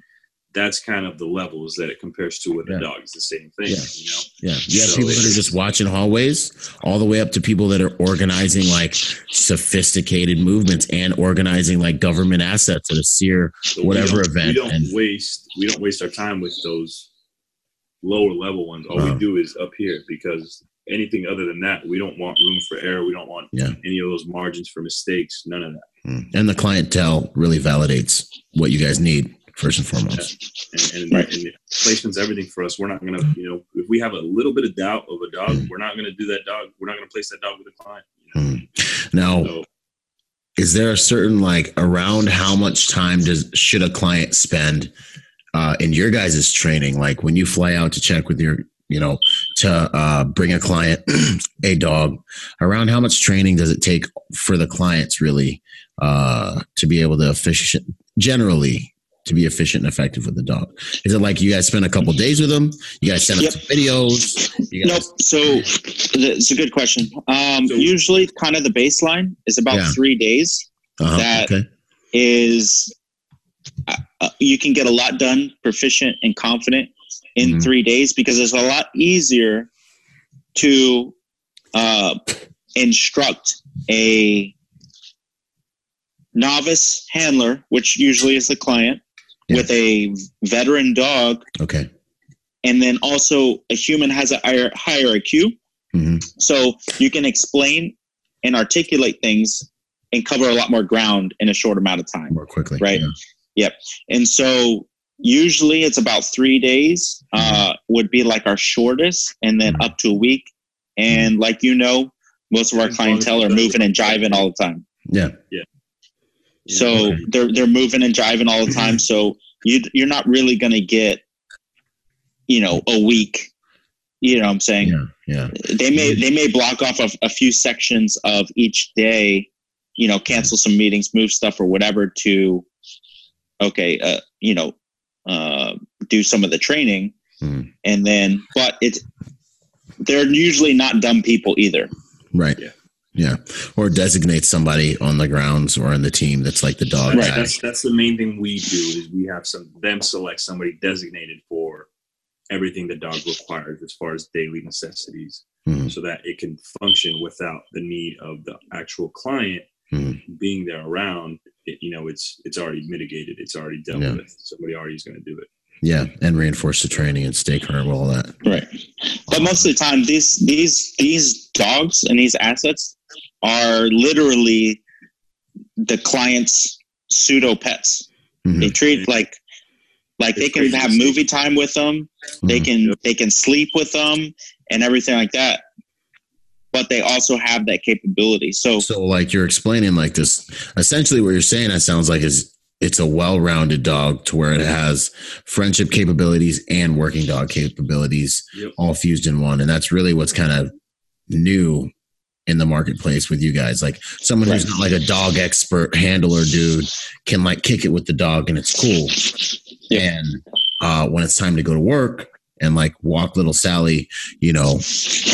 that's kind of the levels that it compares to with Yeah. a dog it's the same thing Yeah. you know Yeah. You have So people that are just watching hallways, all the way up to people that are organizing like sophisticated movements and organizing like government assets at a seer. So Whatever we event we don't and- waste we don't waste our time with those lower level ones all Uh-huh. we do is up here because anything other than that we don't want room for error we don't want Yeah. any of those margins for mistakes none of that And the clientele really validates what you guys need. First and foremost. And, and, right. and placement's everything for us. We're not going to, you know, if we have a little bit of doubt of a dog, mm. we're not going to do that dog. We're not going to place that dog with a client. You know? mm. Now, so, is there a certain like around how much time does should a client spend uh, in your guys' training? Like when you fly out to check with your, you know, to uh, bring a client a dog, around how much training does it take for the clients really uh, to be able to efficient generally to be efficient and effective with the dog? Is it like you guys spend a couple days with them? You guys send yep. them videos? Guys- nope. So it's a good question. Um, so, usually, kind of the baseline is about yeah. three days. Uh-huh. That okay. is, uh, uh, you can get a lot done, proficient and confident in mm-hmm. three days because it's a lot easier to uh, instruct a novice handler, which usually is the client, yeah. with a veteran dog. Okay. And then also a human has a higher, higher IQ. Mm-hmm. So you can explain and articulate things and cover a lot more ground in a short amount of time. More quickly. Right. Yeah. Yep. And so usually it's about three days uh, would be like our shortest and then mm-hmm. up to a week. And like you know, most of our clientele are moving and jiving all the time. Yeah. Yeah. So okay. they're they're moving and driving all the time. So you you're not really going to get, you know, a week. You know what I'm saying? Yeah. Yeah. They may they may block off a, a few sections of each day. You know, cancel some meetings, move stuff or whatever to, okay, uh, you know, uh, do some of the training, mm. and then but it's they're usually not dumb people either. Right. Yeah. Yeah, or designate somebody on the grounds or on the team that's like the dog right. guy. That's that's the main thing we do is we have some them select somebody designated for everything the dog requires as far as daily necessities, mm-hmm. so that it can function without the need of the actual client mm-hmm. being there around. It, you know, it's it's already mitigated. It's already dealt yeah. with. Somebody already is going to do it. Yeah, and reinforce the training and stay current with all that. Right, but most of the time, these these these dogs and these assets are literally the client's pseudo pets. Mm-hmm. They treat like like it's they can have movie time with them. Mm-hmm. They can they can sleep with them and everything like that. But they also have that capability. So so like you're explaining like this. Essentially, what you're saying, that sounds like is it's a well-rounded dog to where it has friendship capabilities and working dog capabilities yep. all fused in one and that's really what's kind of new in the marketplace with you guys. Like someone right. who's not like a dog expert handler dude can like kick it with the dog and it's cool. Yeah. And uh, when it's time to go to work and like walk little Sally, you know,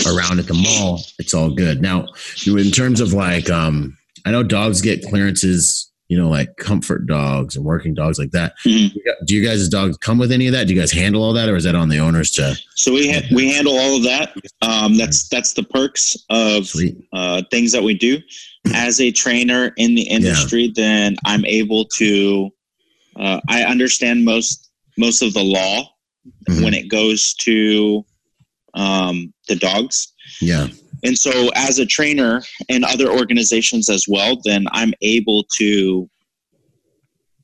around at the mall, it's all good. Now, in terms of like, um, I know dogs get clearances you know, like comfort dogs and working dogs like that. Mm-hmm. Do you guys' dogs come with any of that? Do you guys handle all that, or is that on the owners to? So we ha- we handle all of that. Um, that's that's the perks of uh, things that we do. As a trainer in the industry, yeah. then I'm able to. Uh, I understand most most of the law mm-hmm. when it goes to um, the dogs. Yeah. And so, as a trainer and other organizations as well, then I'm able to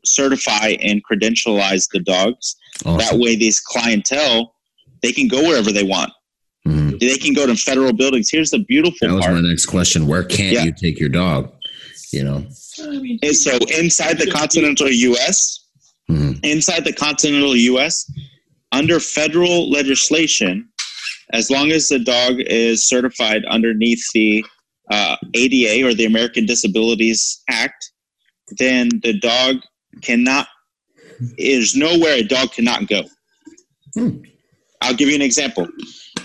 certify and credentialize the dogs. Awesome. That way, these clientele they can go wherever they want. Mm-hmm. They can go to federal buildings. Here's the beautiful. That was part. my next question. Where can't yeah. you take your dog? You know. And so inside the continental U.S., mm-hmm. inside the continental U.S., under federal legislation, as long as the dog is certified underneath the uh, ADA or the American Disabilities Act, then the dog cannot. There's nowhere a dog cannot go. Hmm. I'll give you an example.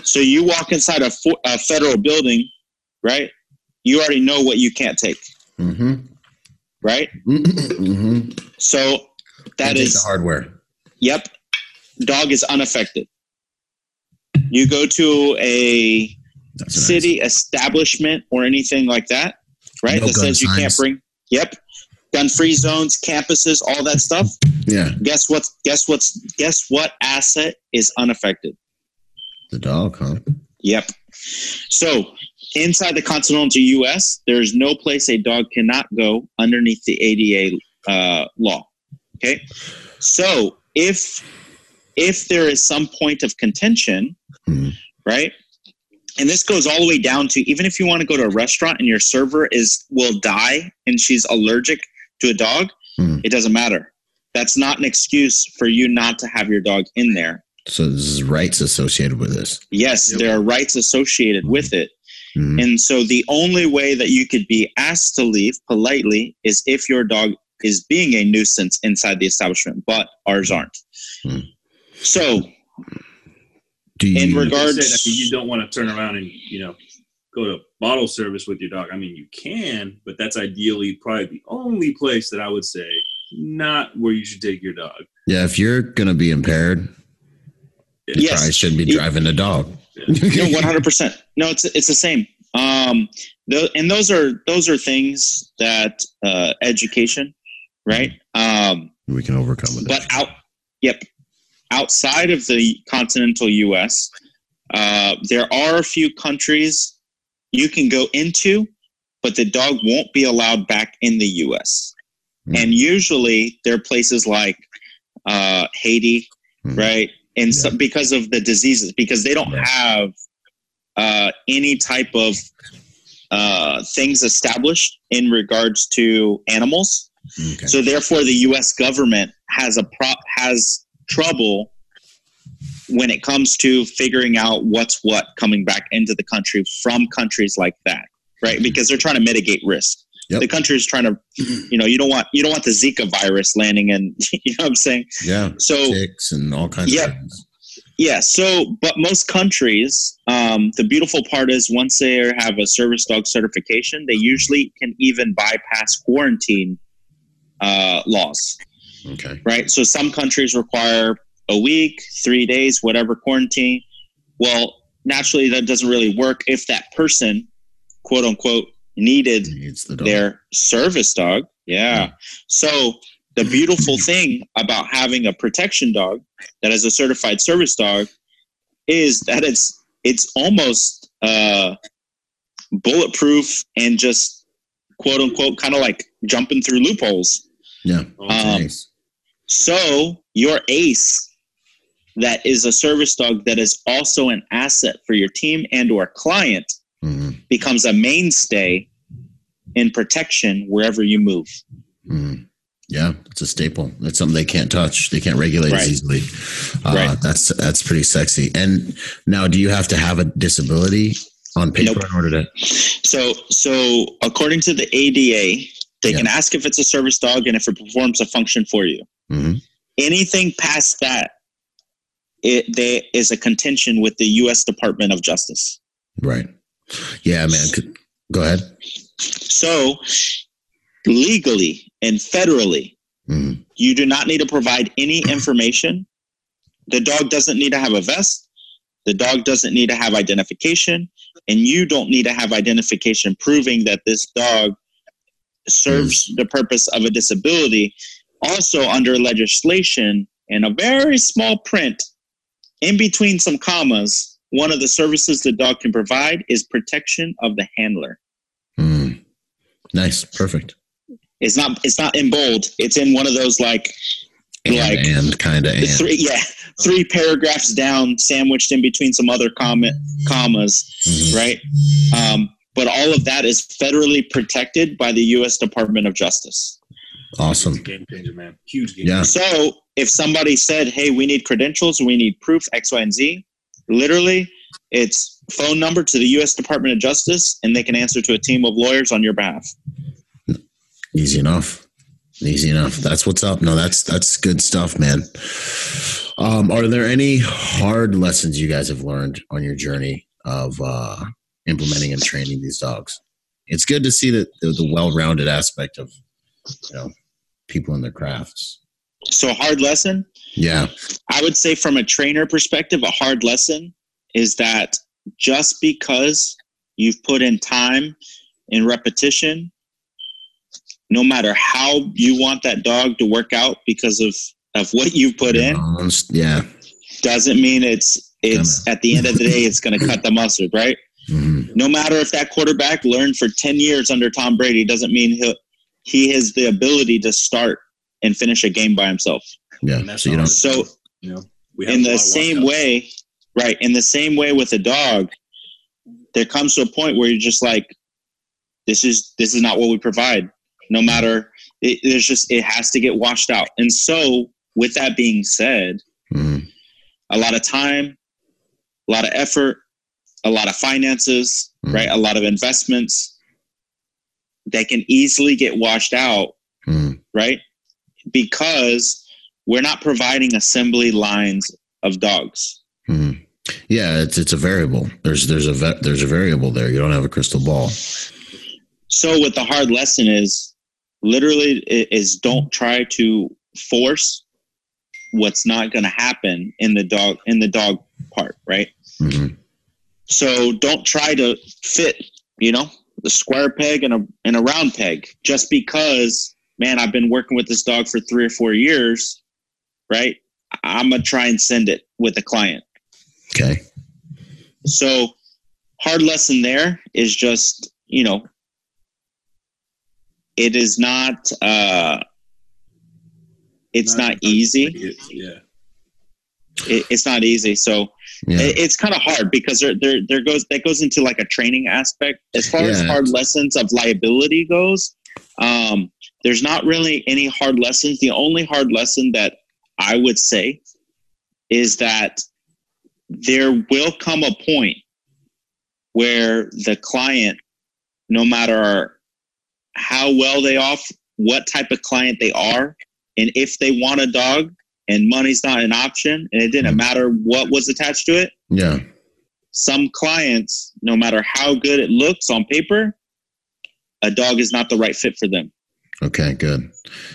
So you walk inside a, fo- a federal building, right? You already know what you can't take. Mm-hmm. Right? Mm-hmm. So that is the hardware. Yep. Dog is unaffected. You go to a That's city nice. establishment or anything like that, right? No that says you signs. can't bring. Yep, gun-free zones, campuses, all that stuff. Yeah. Guess what? Guess what's? Guess what asset is unaffected? The dog, huh? Yep. So inside the continental U.S., there is no place a dog cannot go underneath the ADA uh, law. Okay. So if if there is some point of contention, Mhm. right? And this goes all the way down to even if you want to go to a restaurant and your server is will die and she's allergic to a dog, Mhm. it doesn't matter. That's not an excuse for you not to have your dog in there. So there's rights associated with this. Yes, Yep. there are rights associated with it. Mhm. And so the only way that you could be asked to leave politely is if your dog is being a nuisance inside the establishment, but ours aren't. Hmm. So Do you? in Like I regards- said, I mean, you don't want to turn around and you know go to bottle service with your dog. I mean, you can, but that's ideally probably the only place that I would say not where you should take your dog. yeah, if you're gonna be impaired, you Yes. probably shouldn't be It- driving a dog. no, one hundred percent. No, it's it's the same. Um, tho- and those are those are things that uh, education, right? Um, we can overcome with but out, yep, outside of the continental U.S., uh, there are a few countries you can go into, but the dog won't be allowed back in the U.S. Hmm. And usually, there are places like uh, Haiti, Hmm. right? And so, because of the diseases, because they don't Yeah. have uh, any type of uh, things established in regards to animals. Okay. So therefore, the U.S. government has a pro- has trouble when it comes to figuring out what's what coming back into the country from countries like that, right? Because they're trying to mitigate risk. Yep. The country is trying to, you know, you don't want you don't want the Zika virus landing in. You know what I'm saying? yeah, So ticks and all kinds Yep. of things. yeah. So, but most countries, um, the beautiful part is once they have a service dog certification, they usually can even bypass quarantine uh, laws. Okay. right? So some countries require a week, three days, whatever quarantine. Well, naturally, that doesn't really work if that person, quote unquote, needed It's the their service dog. Yeah. So the beautiful thing about having a protection dog that is a certified service dog is that it's it's almost uh, bulletproof and just quote unquote kind of like jumping through loopholes. Yeah. Oh, Um, Nice. So your ace that is a service dog that is also an asset for your team and or client Mhm. becomes a mainstay in protection wherever you move. Mhm. Yeah, it's a staple. It's something they can't touch. They can't regulate Right. as easily. Uh, Right. That's that's pretty sexy. And now, do you have to have a disability on paper Nope. in order to? So so according to the ADA, they Yeah. can ask if it's a service dog and if it performs a function for you. Mhm. Anything past that it there is a contention with the US Department of Justice. Right. Yeah, man. Go ahead. So legally and federally Mhm. You do not need to provide any information. The dog doesn't need to have a vest. The dog doesn't need to have identification. And you don't need to have identification proving that this dog serves the purpose of a disability. Also, under legislation, in a very small print, in between some commas, one of the services the dog can provide is protection of the handler. Mm. Nice. Perfect. It's not it's not in bold. It's in one of those like And, Like, and kind of three yeah three paragraphs down sandwiched in between some other comment commas Mhm. right um, but all of that is federally protected by the u.s department of justice Awesome. game changer, man. Huge game. Yeah. so if somebody said hey we need credentials we need proof x y and z literally it's phone number to the u.s department of justice and they can answer to a team of lawyers on your behalf Easy enough. Easy enough. That's what's up. No, that's that's good stuff, man. Um, are there any hard lessons you guys have learned on your journey of uh, implementing and training these dogs? It's good to see that the, the well-rounded aspect of you know people in their crafts. so hard lesson Yeah. I would say, from a trainer perspective, a hard lesson is that just because you've put in time and repetition, no matter how you want that dog to work out because of, of what you've put in, Yeah. doesn't mean it's it's at the end of the day it's going to cut the mustard, right? Mhm. No matter if that quarterback learned for ten years under Tom Brady, doesn't mean he he has the ability to start and finish a game by himself. Yeah. And So you all don't. So You know, we have in the same way, right? In the same way with a dog, there comes to a point where you're just like, this is this is not what we provide. No matter it, there's just it has to get washed out. And so, with that being said, Mhm. a lot of time, a lot of effort, a lot of finances, Mhm. right? A lot of investments that can easily get washed out, Mhm. right? Because we're not providing assembly lines of dogs. Mhm. Yeah, it's it's a variable. There's there's a there's a variable there. You don't have a crystal ball. So what the hard lesson is literally is don't try to force what's not going to happen in the dog in the dog part, right? Mhm. So don't try to fit, you know, the square peg and a and a round peg just because, man, I've been working with this dog for three or four years, right? I'm gonna try and send it with a client. Okay. So hard lesson there is just, you know, it is not uh it's not, easy. Yeah. It, it's not easy. So Yeah. it- it's kind of hard because there, there there goes that goes into like a training aspect as far as hard lessons of liability goes um there's not really any hard lessons the only hard lesson that i would say is that there will come a point where the client no matter how well they off what type of client they are and if they want a dog and money's not an option and it didn't Mhm. matter what was attached to it yeah. some clients, no matter how good it looks on paper, a dog is not the right fit for them. Okay. Good.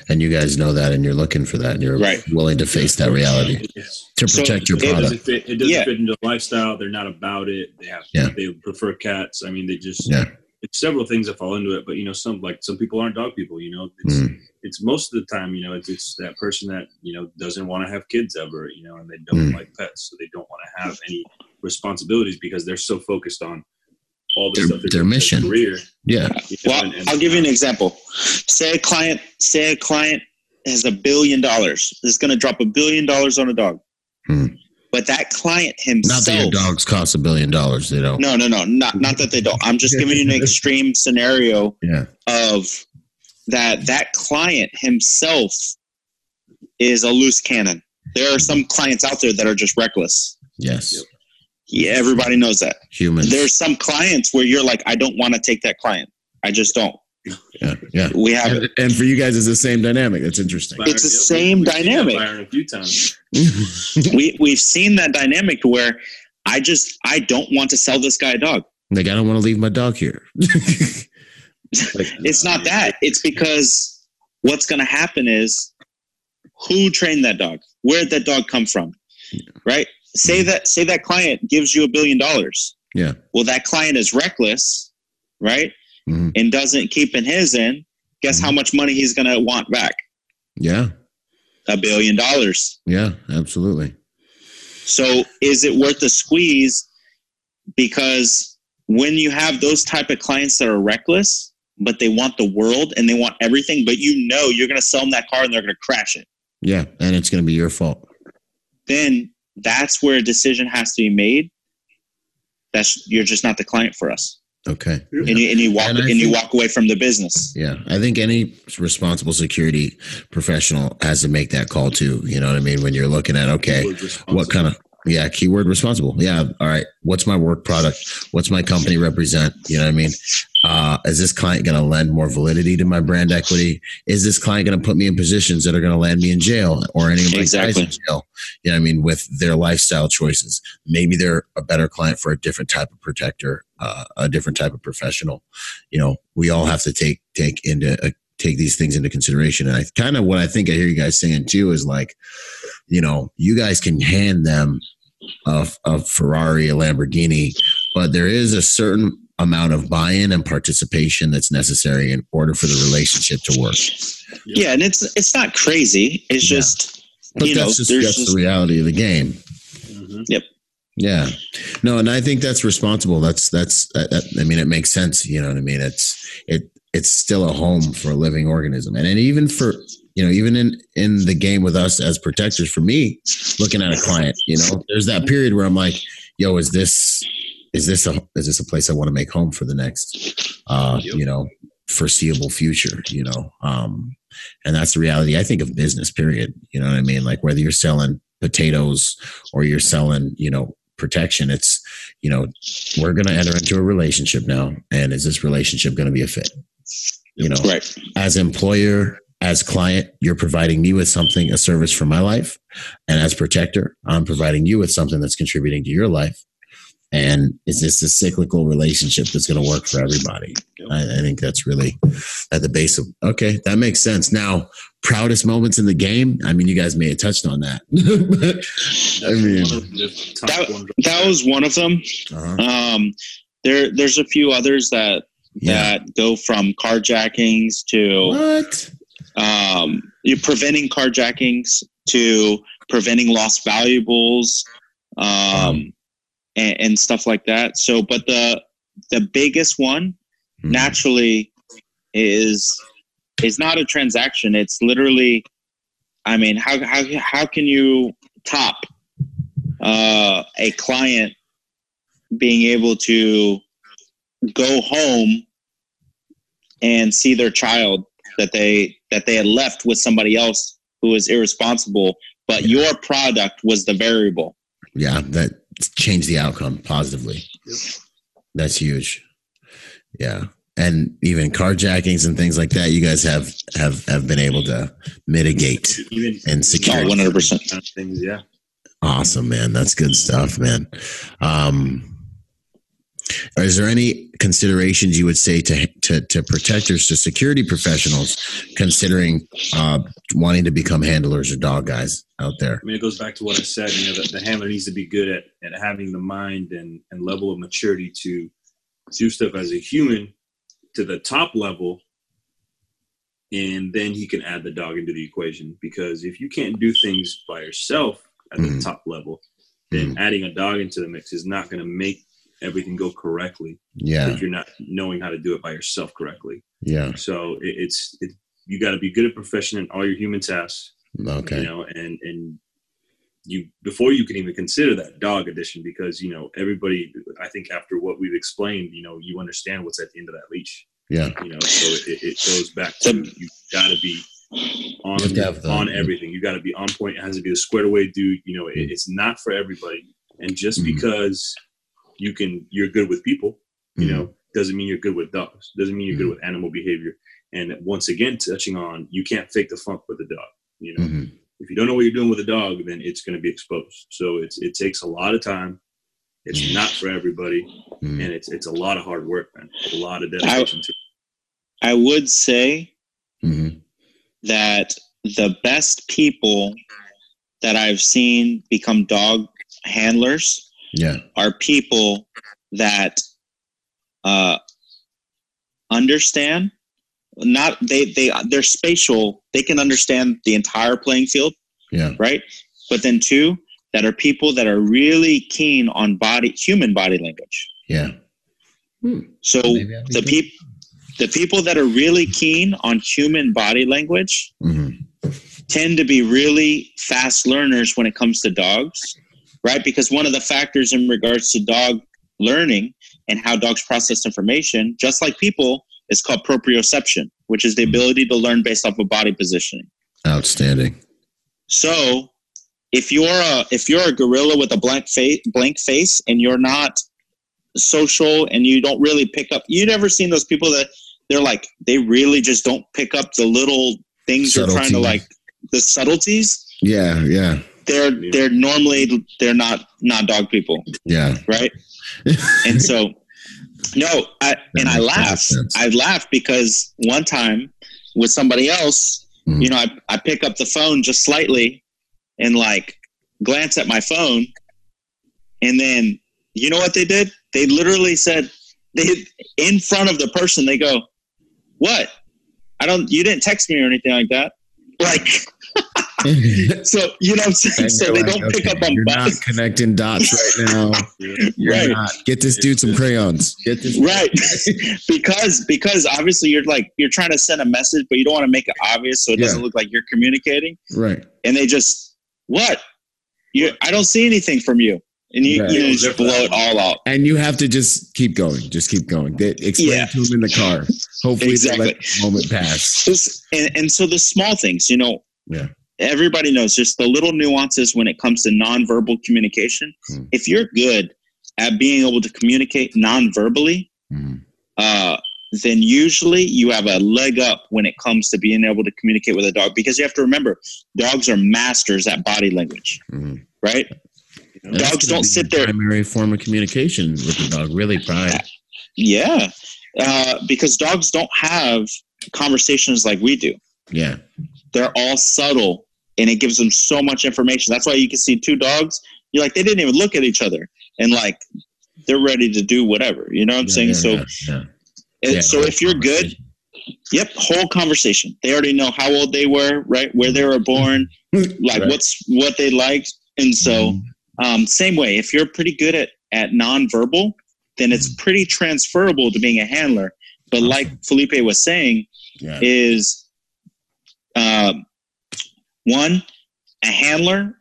And you guys know that, and you're looking for that, and you're Right. willing to face that reality Yes. to So protect your it It doesn't fit. It doesn't Yeah. fit into the lifestyle. They're not about it. They have. Yeah. They prefer cats. I mean, they just. Yeah. It's several things that fall into it, but you know, some like some people aren't dog people. You know, it's Mm. it's most of the time. You know, it's it's that person that you know doesn't want to have kids ever. You know, and they don't Mm. like pets, so they don't want to have any responsibilities because they're so focused on all the Their- stuff. they're their mission. career. Yeah. you know, Well, and- and- I'll give you an example. Say a client, say a client has a billion dollars. Is going to drop a billion dollars on a dog. Hmm. But that client himself. Not that your dogs cost a billion dollars. They don't. No, no, no, not not that they don't. I'm just giving you an extreme scenario Yeah. of that that client himself is a loose cannon. There are some clients out there that are just reckless. Yes. Yeah, everybody knows that. Humans. There's some clients where you're like, I don't want to take that client. I just don't. Yeah. Yeah. We have And, and for you guys, it's the same dynamic. That's interesting. Byron, it's the yeah, same we've dynamic. Byron a few times. we we've seen that dynamic to where I just I don't want to sell this guy a dog. like, I don't want to leave my dog here. It's not that. It's because what's going to happen is who trained that dog? Where did that dog come from? Right? Say mm-hmm. that say that client gives you a billion dollars. Yeah. Well, that client is reckless, right? Mhm. And doesn't keep in his in. Guess how much money he's going to want back? Yeah. A billion dollars. Yeah. Absolutely. So is it worth the squeeze? Because when you have those type of clients that are reckless, but they want the world and they want everything, but you know you're going to sell them that car and they're going to crash it, Yeah. And it's going to be your fault. then that's where a decision has to be made. That's you're just not the client for us, Okay. and you, and you walk And and, you walk away from the business. Yeah, I think any responsible security professional has to make that call too. You know what I mean? When you're looking at okay, what kind of yeah keyword responsible? Yeah, all right. What's my work product? What's my company represent? You know what I mean? Uh, is this client going to lend more validity to my brand equity? Is this client going to put me in positions that are going to land me in jail or any of my guys in jail? You know what I mean? With their lifestyle choices, maybe they're a better client for a different type of protector, uh, a different type of professional. You know, we all have to take take into uh, take these things into consideration. And I kind of what I think I hear you guys saying too is like, you know, you guys can hand them a, a Ferrari, a Lamborghini, but there is a certain amount of buy-in and participation that's necessary in order for the relationship to work. Yeah, and it's it's not crazy. It's Yeah. just But you know that's just, there's just the reality of the game. Mhm. Yeah. No, and I think that's responsible. That's that's that, that, I mean it makes sense, you know what I mean? It's it it's still a home for a living organism. And, and even for, you know, even in, in the game with us as protectors, for me, looking at a client, you know, there's that period where I'm like, yo, is this, is this a, is this a place I want to make home for the next, uh, yep. you know, foreseeable future, you know? Um, and that's the reality, I think, of business, period. You know what I mean? Like whether you're selling potatoes or you're selling, you know, protection, it's, you know, we're going to enter into a relationship now. And is this relationship going to be a fit? You know, right. as employer, as client, you're providing me with something, a service for my life. And as protector, I'm providing you with something that's contributing to your life. And is this a cyclical relationship that's going to work for everybody? I, I, think that's really at the base of, okay, that makes sense. Now, proudest moments in the game. I mean, you guys may have touched on that. I mean, that, that was one of them. Uh-huh. Um, there, there's a few others that yeah. that go from carjackings to what? Um, you're preventing carjackings to preventing lost valuables, um, um. And, and, stuff like that. So, but the the biggest one, hmm. naturally, is is not a transaction. It's literally, I mean, how how how can you top uh, a client being able to go home and see their child that they that they had left with somebody else who was irresponsible but your product was the variable yeah that changed the outcome positively. Yep. that's huge. Yeah. And even carjackings and things like that you guys have have have been able to mitigate even, and secure. 100% things yeah. Awesome man. That's good stuff man. Um is there any considerations you would say to to, to protectors, to security professionals, considering uh, wanting to become handlers or dog guys out there? I mean, it goes back to what I said. You know, the, the handler needs to be good at, at having the mind and, and level of maturity to do stuff as a human to the top level, and then he can add the dog into the equation. Because if you can't do things by yourself at the mm-hmm. top level, then mm-hmm. adding a dog into the mix is not going to make everything go correctly. Yeah. If you're not knowing how to do it by yourself correctly. Yeah. So it, it's it, you got to be good at profession in all your human tasks. Okay. You know, and and you before you can even consider that dog addition because you know everybody. I think after what we've explained, you know, you understand what's at the end of that leash. Yeah. You know, so it, it goes back to you got to be on the, on everything. You got to be on point. It has to be a squared away dude. You know, it, mm. it's not for everybody. And just mm-hmm. because you can you're good with people you mm-hmm. know doesn't mean you're good with dogs doesn't mean you're mm-hmm. good with animal behavior and once again touching on you can't fake the funk with a dog you know mm-hmm. if you don't know what you're doing with a dog then it's going to be exposed so it's it takes a lot of time it's mm-hmm. not for everybody mm-hmm. and it's it's a lot of hard work man a lot of dedication I, I would say mm-hmm. that the best people that I've seen become dog handlers yeah. are people that uh, understand not they they they're spatial they can understand the entire playing field yeah right but then two that are people that are really keen on body human body language yeah hmm. so the people the people that are really keen on human body language mm-hmm. tend to be really fast learners when it comes to dogs right? Because one of the factors in regards to dog learning and how dogs process information, just like people, is called proprioception, which is the ability to learn based off of body positioning. Outstanding. So, if you're a if you're a gorilla with a blank face, blank face, and you're not social and you don't really pick up, you've never seen those people that they're like they really just don't pick up the little things Subtlety. you're trying to like the subtleties. Yeah, yeah they're they're normally they're not not dog people. Yeah. Right. and so no, I and I laugh. I laugh because one time with somebody else, mm-hmm. you know, I, I pick up the phone just slightly and like glance at my phone and then you know what they did? They literally said they in front of the person they go, "What? I don't you didn't text me or anything like that." Like so you know, so, so they like, don't pick up on. You're buttons. not connecting dots right now. You're right. Not. Get this dude some crayons. Get this. Right, because because obviously you're like you're trying to send a message, but you don't want to make it obvious, so it doesn't look like you're communicating. Right. And they just what? You, I don't see anything from you and you, right. you know, just blow it all out. And you have to just keep going. Just keep going. They, explain yeah. to them in the car. Hopefully, exactly. let the moment pass. Just, and, and so the small things, you know, yeah. Everybody knows just the little nuances when it comes to nonverbal communication. Hmm. If you're good at being able to communicate nonverbally, hmm. uh, then usually you have a leg up when it comes to being able to communicate with a dog because you have to remember dogs are masters at body language, hmm. right? dogs don't sit there. Primary form of communication with the dog, really, pride. Yeah, uh, because dogs don't have conversations like we do. Yeah, they're all subtle, and it gives them so much information. That's why you can see two dogs. You're like they didn't even look at each other, and like they're ready to do whatever. You know what I'm yeah, saying? Yeah, so, yeah, so if you're good, Yep, whole conversation. They already know how old they were, right? Where they were born, like right. what's what they liked, and so mm-hmm. Um, same way, if you're pretty good at, at nonverbal, then it's mm-hmm. pretty transferable to being a handler. But like Felipe was saying, yeah. is um, one, a handler,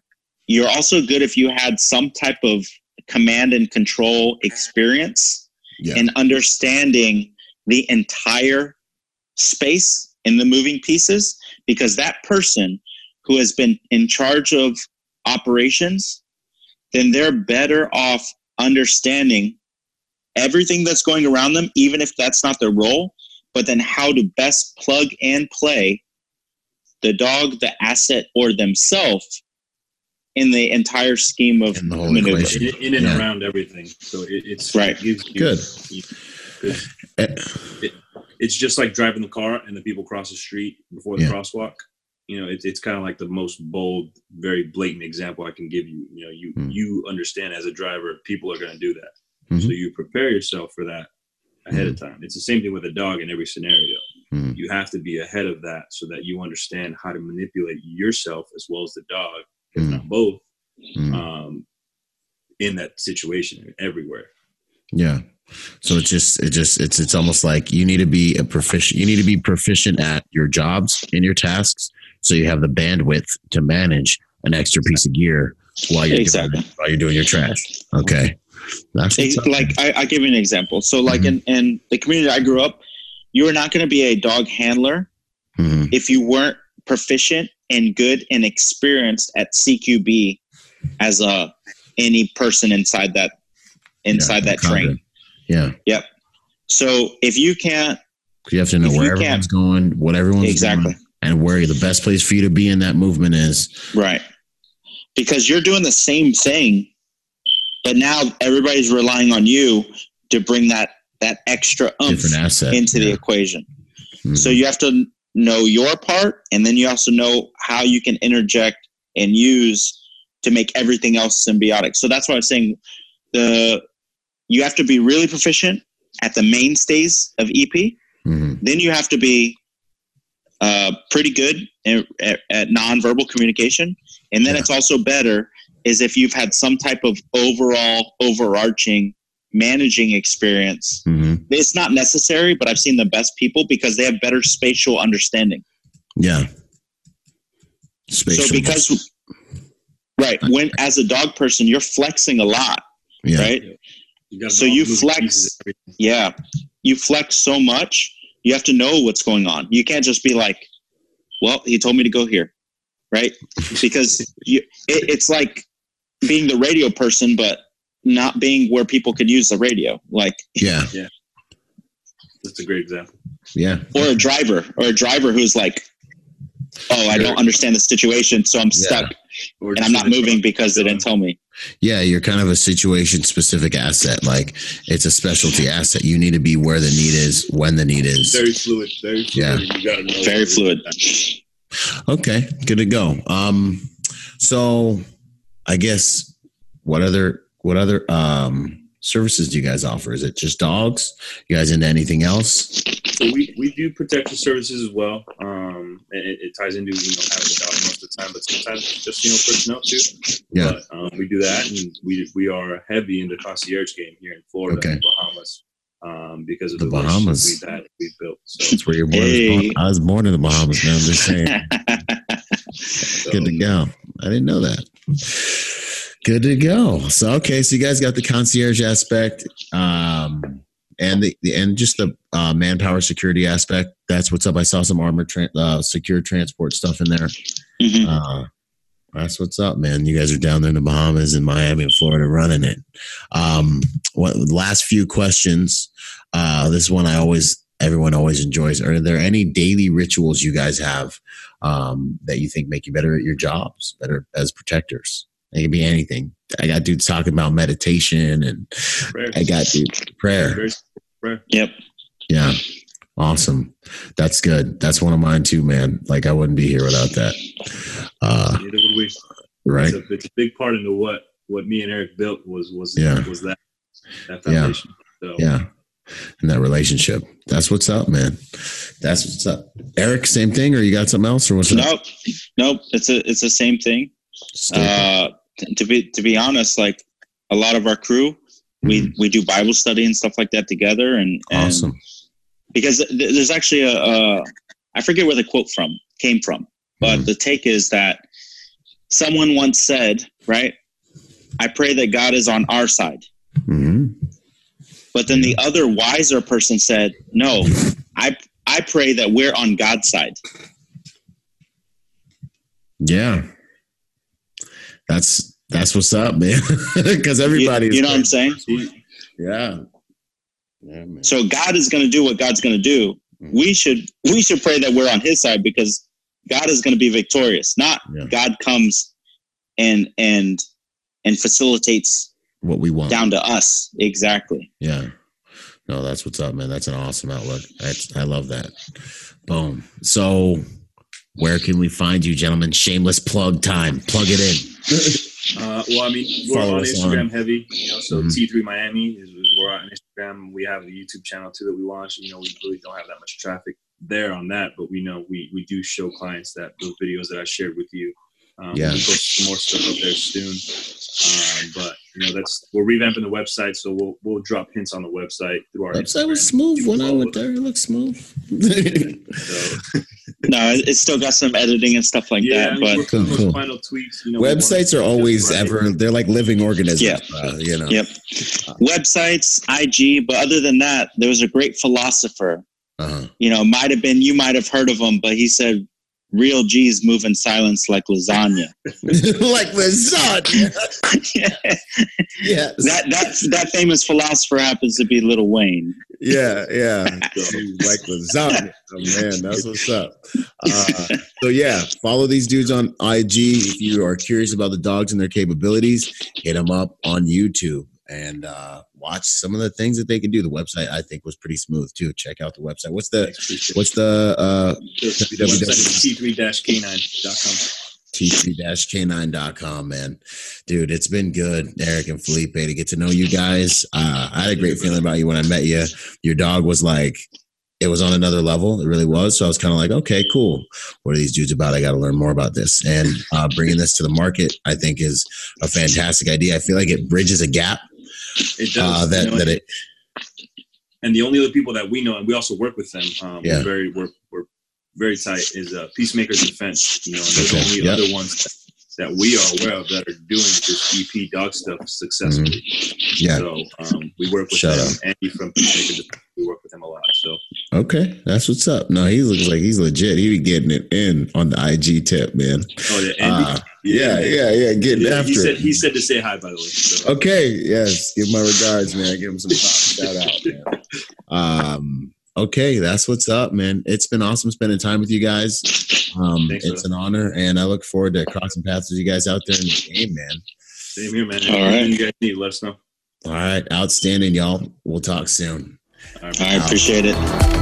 you're also good if you had some type of command and control experience yeah. and understanding the entire space in the moving pieces because that person who has been in charge of operations then they're better off understanding everything that's going around them, even if that's not their role, but then how to best plug and play the dog, the asset, or themselves in the entire scheme of in maneuver. In, in, and yeah. around everything. So it, it's right. It you, Good. It, it's just like driving the car and the people cross the street before the yeah. crosswalk you know, it's it's kind of like the most bold, very blatant example I can give you. You know, you mm you understand as a driver, people are going to do that, mm-hmm. so you prepare yourself for that ahead mm of time. It's the same thing with a dog in every scenario. Mm You have to be ahead of that so that you understand how to manipulate yourself as well as the dog, if not both, um, in that situation everywhere. Yeah. So it's just it just it's it's almost like you need to be a proficient you need to be proficient at your jobs and your tasks so you have the bandwidth to manage an extra piece of gear while you're exactly. doing, while you're doing your trash. Okay, that's like I, I give you an example. So like mm-hmm. in in the community I grew up, you were not going to be a dog handler mm-hmm. if you weren't proficient and good and experienced at CQB as a any person inside that inside yeah, that train. Yeah. Yep. So if you can't, you have to know where everyone's going, what everyone's exactly. Doing, and where the best place for you to be in that movement is. Right. Because you're doing the same thing, but now everybody's relying on you to bring that that extra umph asset, into yeah. the equation. Mm-hmm. So you have to know your part, and then you also know how you can interject and use to make everything else symbiotic. So that's why I'm saying the you have to be really proficient at the mainstays of EP. Mm-hmm. Then you have to be uh, pretty good at, at, at, nonverbal communication. And then yeah. it's also better is if you've had some type of overall overarching managing experience. Mm-hmm. It's not necessary, but I've seen the best people because they have better spatial understanding. Yeah. Spatial. So because right, when as a dog person, you're flexing a lot. Yeah. Right. You so you flex. Yeah. You flex so much you have to know what's going on. You can't just be like, well, he told me to go here, right? Because you, it, it's like being the radio person, but not being where people could use the radio. Like, yeah, yeah, that's a great example. Yeah, or a driver, or a driver who's like, oh, I don't understand the situation, so I'm stuck, yeah. and I'm not moving because they didn't tell me. Yeah, you're kind of a situation specific asset. Like it's a specialty asset. You need to be where the need is, when the need is. Very fluid. Very fluid. Yeah. You gotta know very fluid. Okay, good to go. Um, so I guess what other what other um services do you guys offer? Is it just dogs? You guys into anything else? So we, we do protection services as well. Um, it, it ties into you know having a dog most of the time, but sometimes just you know personnel too. Yeah. But um, we do that, and we we are heavy in the concierge game here in Florida, Okay. and Bahamas, um, because of The the, Bahamas. we've had, we've built. So, That's where you're born. Hey. I was born in the Bahamas, man. I'm just saying. so Good to go. I didn't know that. Good to go. So okay, so you guys got the concierge aspect, um, and the, the and just the uh, manpower security aspect. That's what's up. I saw some armored tra- uh, secure transport stuff in there. Mhm. Uh, that's what's up, man. You guys are down there in the Bahamas and Miami and Florida running it. Um, what last few questions? Uh, this one I always everyone always enjoys. Are there any daily rituals you guys have um, that you think make you better at your jobs, better as protectors? It can be anything. I got dudes talking about meditation, and prayer. I got dude prayer. Very- prayer. Yep. Yeah, awesome. That's good. That's one of mine too, man. Like I wouldn't be here without that. Uh, Neither would we. right? It's, a, it's a big part into what what me and Eric built was was Yeah. was that that Yeah. foundation. So Yeah. And that relationship. That's what's up, man. That's what's up. Eric, same thing, or you got something else, or what's up? Nope. Nope. It's a it's the same thing. Staple. Uh, t- to be to be honest, like a lot of our crew, we Mhm. we do Bible study and stuff like that together, and, and awesome. because th- there's actually a, a I forget where the quote from came from, but Mhm. the take is that someone once said, right? I pray that God is on our side. hmm But then the other wiser person said, No, I I pray that we're on God's side. Yeah. That's that's what's up, man. Because everybody is you know what I'm saying? Yeah. Yeah, man. So God is going to do what God's going to do. Mm-hmm. We should we should pray that we're on His side because God is going to be victorious. Not Yeah. God comes and and and facilitates What we want. down to us exactly. Yeah. No, that's what's up, man. That's an awesome outlook. That's, I love that. Boom. So, where can we find you, gentlemen? Shameless plug time. Plug it in. Uh, well, I mean, we're Follow on Instagram on- heavy. You know, so Mhm. T3 Miami is, is we're on Instagram. We have a YouTube channel too that we launched. You know, we really don't have that much traffic there on that, but we know we we do show clients that those videos that I shared with you. Um, Yeah. we post some more stuff up there soon. Um, but you know, that's we're revamping the website, so we'll we'll drop hints on the website through our Website was smooth when I went there. It looked smooth. So No, it- it's still got some editing and stuff like yeah, I that. mean, But Cool, cool. final tweaks. You know, Websites are always right. ever, they're like living organisms. Yeah. uh, you know? Yep. websites, IG. But other than that, there was a great philosopher. Uh-huh. You know, might have been you might have heard of him, but he said, "Real G's move in silence like lasagna." like lasagna. yes. that that that famous philosopher happens to be Lil Wayne. Yeah, yeah. like lasagna. Oh, man, that's what's up. Uh, so yeah, follow these dudes on IG. If you are curious about the dogs and their capabilities, hit them up on YouTube and uh, watch some of the things that they can do. The website I think was pretty smooth too. Check out the website. What's the Thanks, appreciate it. what's the uh, The website is t3-k9.com. t3-k9.com, man. Dude, it's been good, Eric and Felipe, to get to know you guys. Uh, I had a great feeling about you when I met you. Your dog was like, it was on another level. It really was. So I was kind of like, okay, cool. What are these dudes about? I got to learn more about this. And uh, bringing this to the market, I think, is a fantastic idea. I feel like it bridges a gap It does. uh, that, you know, that it, and the only other people that we know, and we also work with them. Um, Yeah. we're very we're, we're very tight. Is uh, Peacemakers Defense. You know, and they're Okay, the only yep. other ones that, that we are aware of that are doing this EP dog stuff successfully. yeah. So um, we work with Shout them. out. Andy from Peacemakers Defense, we work with him a lot. So Okay, that's what's up. No, he looks like he's legit. He be getting it in on the IG tip, man. oh yeah, Andy. Uh, yeah, yeah, yeah, getting Yeah, after he said it. he said to say hi by the way. So. Okay, yes. Give my regards, man. Give him some shout out, man. Um, okay, that's what's up, man. It's been awesome spending time with you guys. Um, Thanks, it's brother. an honor, and I look forward to crossing paths with you guys out there in the game, man. Same here, man. All right. Anything you guys need, let us know. All right, outstanding, y'all. We'll talk soon. All right. I appreciate it.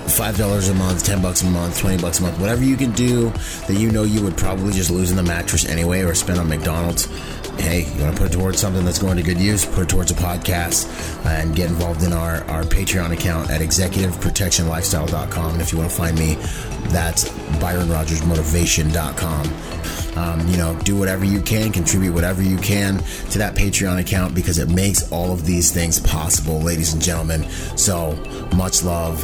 five dollars a month, ten bucks a month, twenty bucks a month, whatever you can do that you know you would probably just lose in the mattress anyway or spend on McDonald's. Hey, you want to put it towards something that's going to good use? Put it towards a podcast and get involved in our, our Patreon account at executiveprotectionlifestyle.com. And if you want to find me, that's ByronRogersMotivation.com. Um, you know, do whatever you can, contribute whatever you can to that Patreon account because it makes all of these things possible, ladies and gentlemen. So much love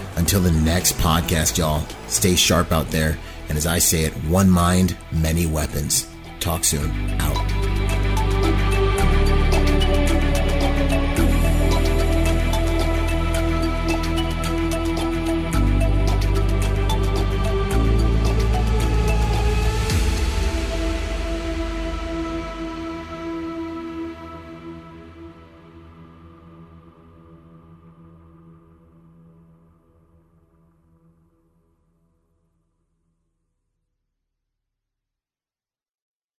until the next podcast, y'all, stay sharp out there and as I say it, one mind, many weapons. Talk soon. Out.